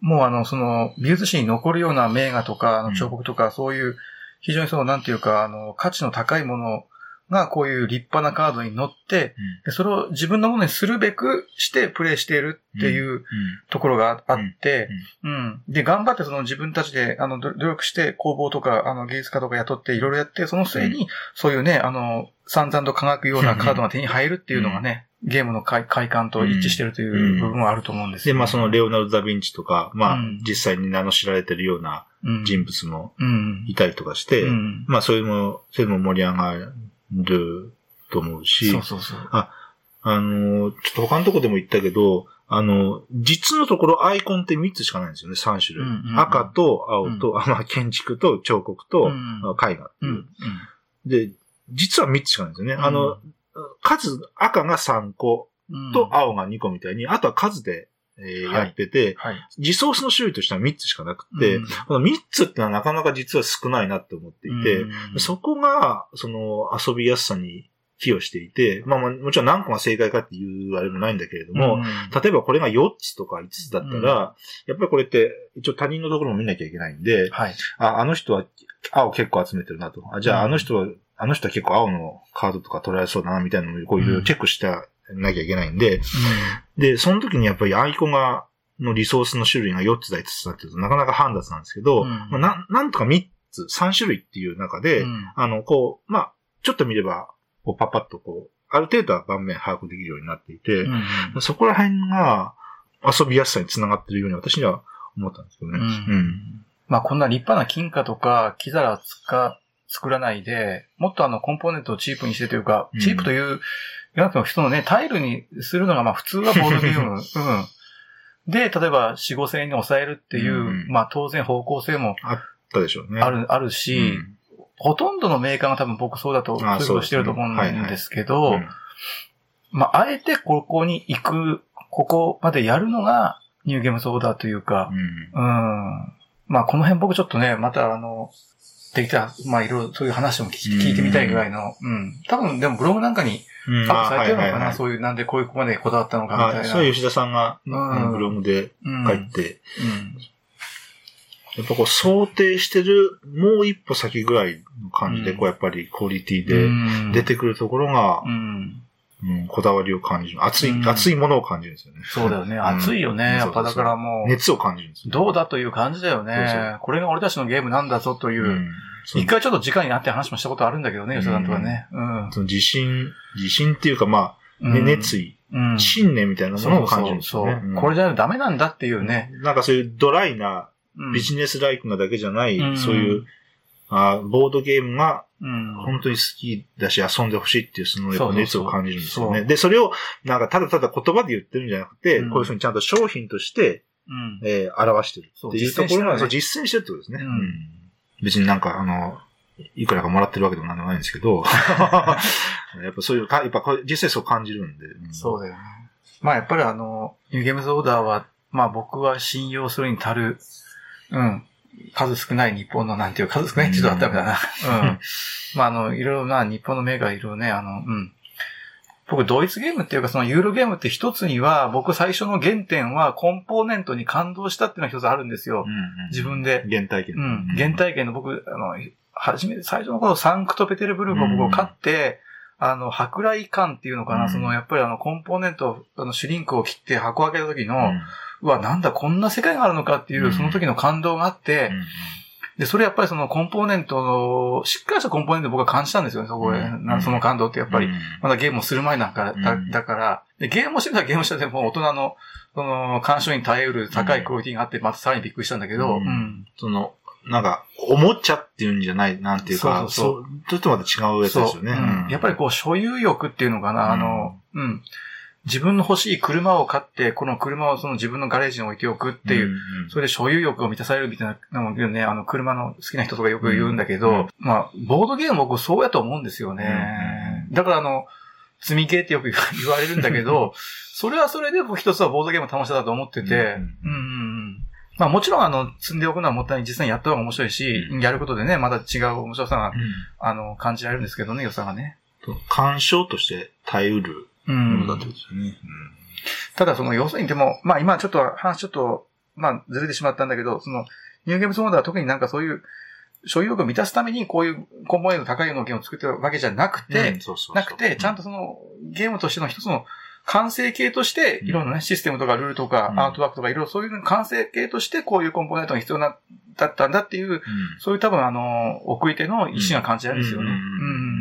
[SPEAKER 1] もうあの、その、美術史に残るような名画とか、あの彫刻とか、そういう、非常にその、なんていうか、あの、価値の高いものがこういう立派なカードに乗って、うん、それを自分のものにするべくしてプレイしているっていうところがあって、うん。で、頑張ってその自分たちで、あの、努力して工房とか、あの、芸術家とか雇っていろいろやって、その末に、そういうね、あの、散々と輝くようなカードが手に入るっていうのがね、ゲームの快感と一致してるという部分はあると思うんです
[SPEAKER 2] よ、ね、で、まあそのレオナルド・ダ・ヴィンチとか、まあ、実際に名の知られてるような人物もいたりとかして、まあそういうも、そういうのも盛り上がると思うし、
[SPEAKER 1] そうそうそう。
[SPEAKER 2] あ、あの、ちょっと他のとこでも言ったけど、あの、実のところアイコンって3つしかないんですよね、3種類。うんうんうん、赤と青と、うん、まあ、建築と彫刻と、うん、絵画っていう、うんうん、で、実は3つしかないんですよね。うん、あの、数、赤が3個と青が2個みたいに、あとは数でえー、やってて、はい。はい、リソースの種類としては3つしかなくて、うん、この3つってのはなかなか実は少ないなって思っていて、うん、そこが、その遊びやすさに寄与していて、まあもちろん何個が正解かっていうあれもないんだけれども、うん、例えばこれが4つとか5つだったら、やっぱりこれって一応他人のところも見なきゃいけないんで、はい、ああの人は青結構集めてるなと。あじゃああの人は、あの人は結構青のカードとか取られそうだなみたいなのをこういうチェックしたなきゃいけないんで、うん、で、その時にやっぱりアイコンが、のリソースの種類が4つだ5つだっていうとなかなか煩雑なんですけど、うん、まあ、ななんとか3つ、3種類っていう中で、うん、あの、こう、まあ、ちょっと見れば、こう、パパッとこう、ある程度は盤面把握できるようになっていて、そこら辺が遊びやすさにつながってるように私には思ったんですけどね。
[SPEAKER 1] まあ、こんな立派な金貨とか、木皿を使、作らないで、もっとあの、コンポーネントをチープにしてというか、チープという、世の中の人のね、タイルにするのがまあ普通はボードゲーム。うん。で、例えば4、5千円に抑えるっていう、うん、まあ当然方向性も
[SPEAKER 2] あったでしょうね。
[SPEAKER 1] ある、あるし、うん、ほとんどのメーカーが多分僕そうだと、そういうことしてると思うんですけど、まああえてここに行く、ここまでやるのがニューゲームソーダというか、うん、うん。まあこの辺僕ちょっとね、またあの、できた。ら、まあいろいろそういう話も聞いてみたいぐらいの、うん。多分でもブログなんかにアップされてるのかな、そういう、なんでこういうここまでこだわったのかみたいな。
[SPEAKER 2] そういう吉田さんが、ブログで書いて、やっぱこう想定してるもう一歩先ぐらいの感じで、こうやっぱりクオリティで出てくるところが、うん、こだわりを感じる。熱い、うん、熱いものを感じるんですよね。
[SPEAKER 1] そうだよね。熱いよね。やっぱだからも
[SPEAKER 2] う。熱を感じるんです
[SPEAKER 1] よ、どうだという感じだよねそうそう。これが俺たちのゲームなんだぞという。うん一回ちょっと時間になって話もしたことあるんだけどね、吉田さんとかね。う
[SPEAKER 2] ん。その自信、自信っていうかまあ、ね、熱意、うん、信念みたいなものを感じるんですよね。そう
[SPEAKER 1] そうこれじゃダメなんだっていうね。
[SPEAKER 2] なんかそういうドライなビジネスライクなだけじゃない、そういうあボードゲームが本当に好きだし遊んでほしいっていうそのやっぱ熱を感じるんですよね。で、それをなんかただただ言葉で言ってるんじゃなくて、うん、こういうふうにちゃんと商品として、うん、えー、表してるっていうところが実践してるってことですね。うん、別になんかあの、いくらかもらってるわけでもなんでもないんですけど、やっぱそういうか、やっぱ実際そう感じるんで。
[SPEAKER 1] うん、そうだよね。まあやっぱりあの、ニューゲームズオーダーは、まあ僕は信用するに足る、うん、数少ない日本のなんていう数少ないって言うとダメだな。うん。まああの、いろいろな日本のメーカーいろいろね、あの、うん。僕、ドイツゲームっていうか、そのユーロゲームって一つには、僕最初の原点はコンポーネントに感動したっていうのが一つあるんですよ。うんうん、自分で。
[SPEAKER 2] 原体験。
[SPEAKER 1] うん。原体験の僕、あの、初め、最初の頃サンクトペテルブルクを僕を買って、うん、あの、舶来感っていうのかな、うん、その、やっぱりあの、コンポーネント、あの、シュリンクを切って箱開けた時の、うん、うわ、なんだ、こんな世界があるのかっていう、その時の感動があって、で、それやっぱりそのコンポーネントの、しっかりしたコンポーネント僕は感じたんですよね、そこで。うん、その感動ってやっぱり、まだゲームをする前なんかだ,、だから、で、ゲームをしてたらゲームしてても大人の、その、干渉に耐えうる高いクオリティがあって、またさらにびっくりしたんだけど、うん。
[SPEAKER 2] その、なんか、おもちゃっていうんじゃない、なんていうか、そうそうちょっとまた違うやつですよね。
[SPEAKER 1] う。ん、やっぱりこう、所有欲っていうのかな、あの、うん。自分の欲しい車を買って、この車をその自分のガレージに置いておくっていう、うんうん、それで所有欲を満たされるみたいなのもね、あの、車の好きな人とかよく言うんだけど、うんうん、まあ、ボードゲーム僕そうやと思うんですよね。だからあの、積み系ってよく言われるんだけど、それはそれで僕一つはボードゲームの楽しさだと思ってて、うん、うん、うん。まあもちろんあの、積んでおくのはもったいない。実際にやった方が面白いし、うん、やることでね、また違う面白さが、うん、あの、感じられるんですけどね、良さがね。
[SPEAKER 2] 干渉として耐えうるものだってことですよね。うん、
[SPEAKER 1] ただその、要するにでも、まあ今ちょっと話ちょっと、まあずれてしまったんだけど、その、ニューゲームズモードは特になんかそういう、所有欲を満たすためにこういうコンポーネント高いのゲームを作ってるわけじゃなくて、なくて、ちゃんとそのゲームとしての一つの完成形として、いろんなね、システムとかルールとか、アートワークとかいろいろそういう完成形としてこういうコンポーネントが必要な、だったんだっていう、そういう多分あの、送り手の意思が感じられるんですよね。うん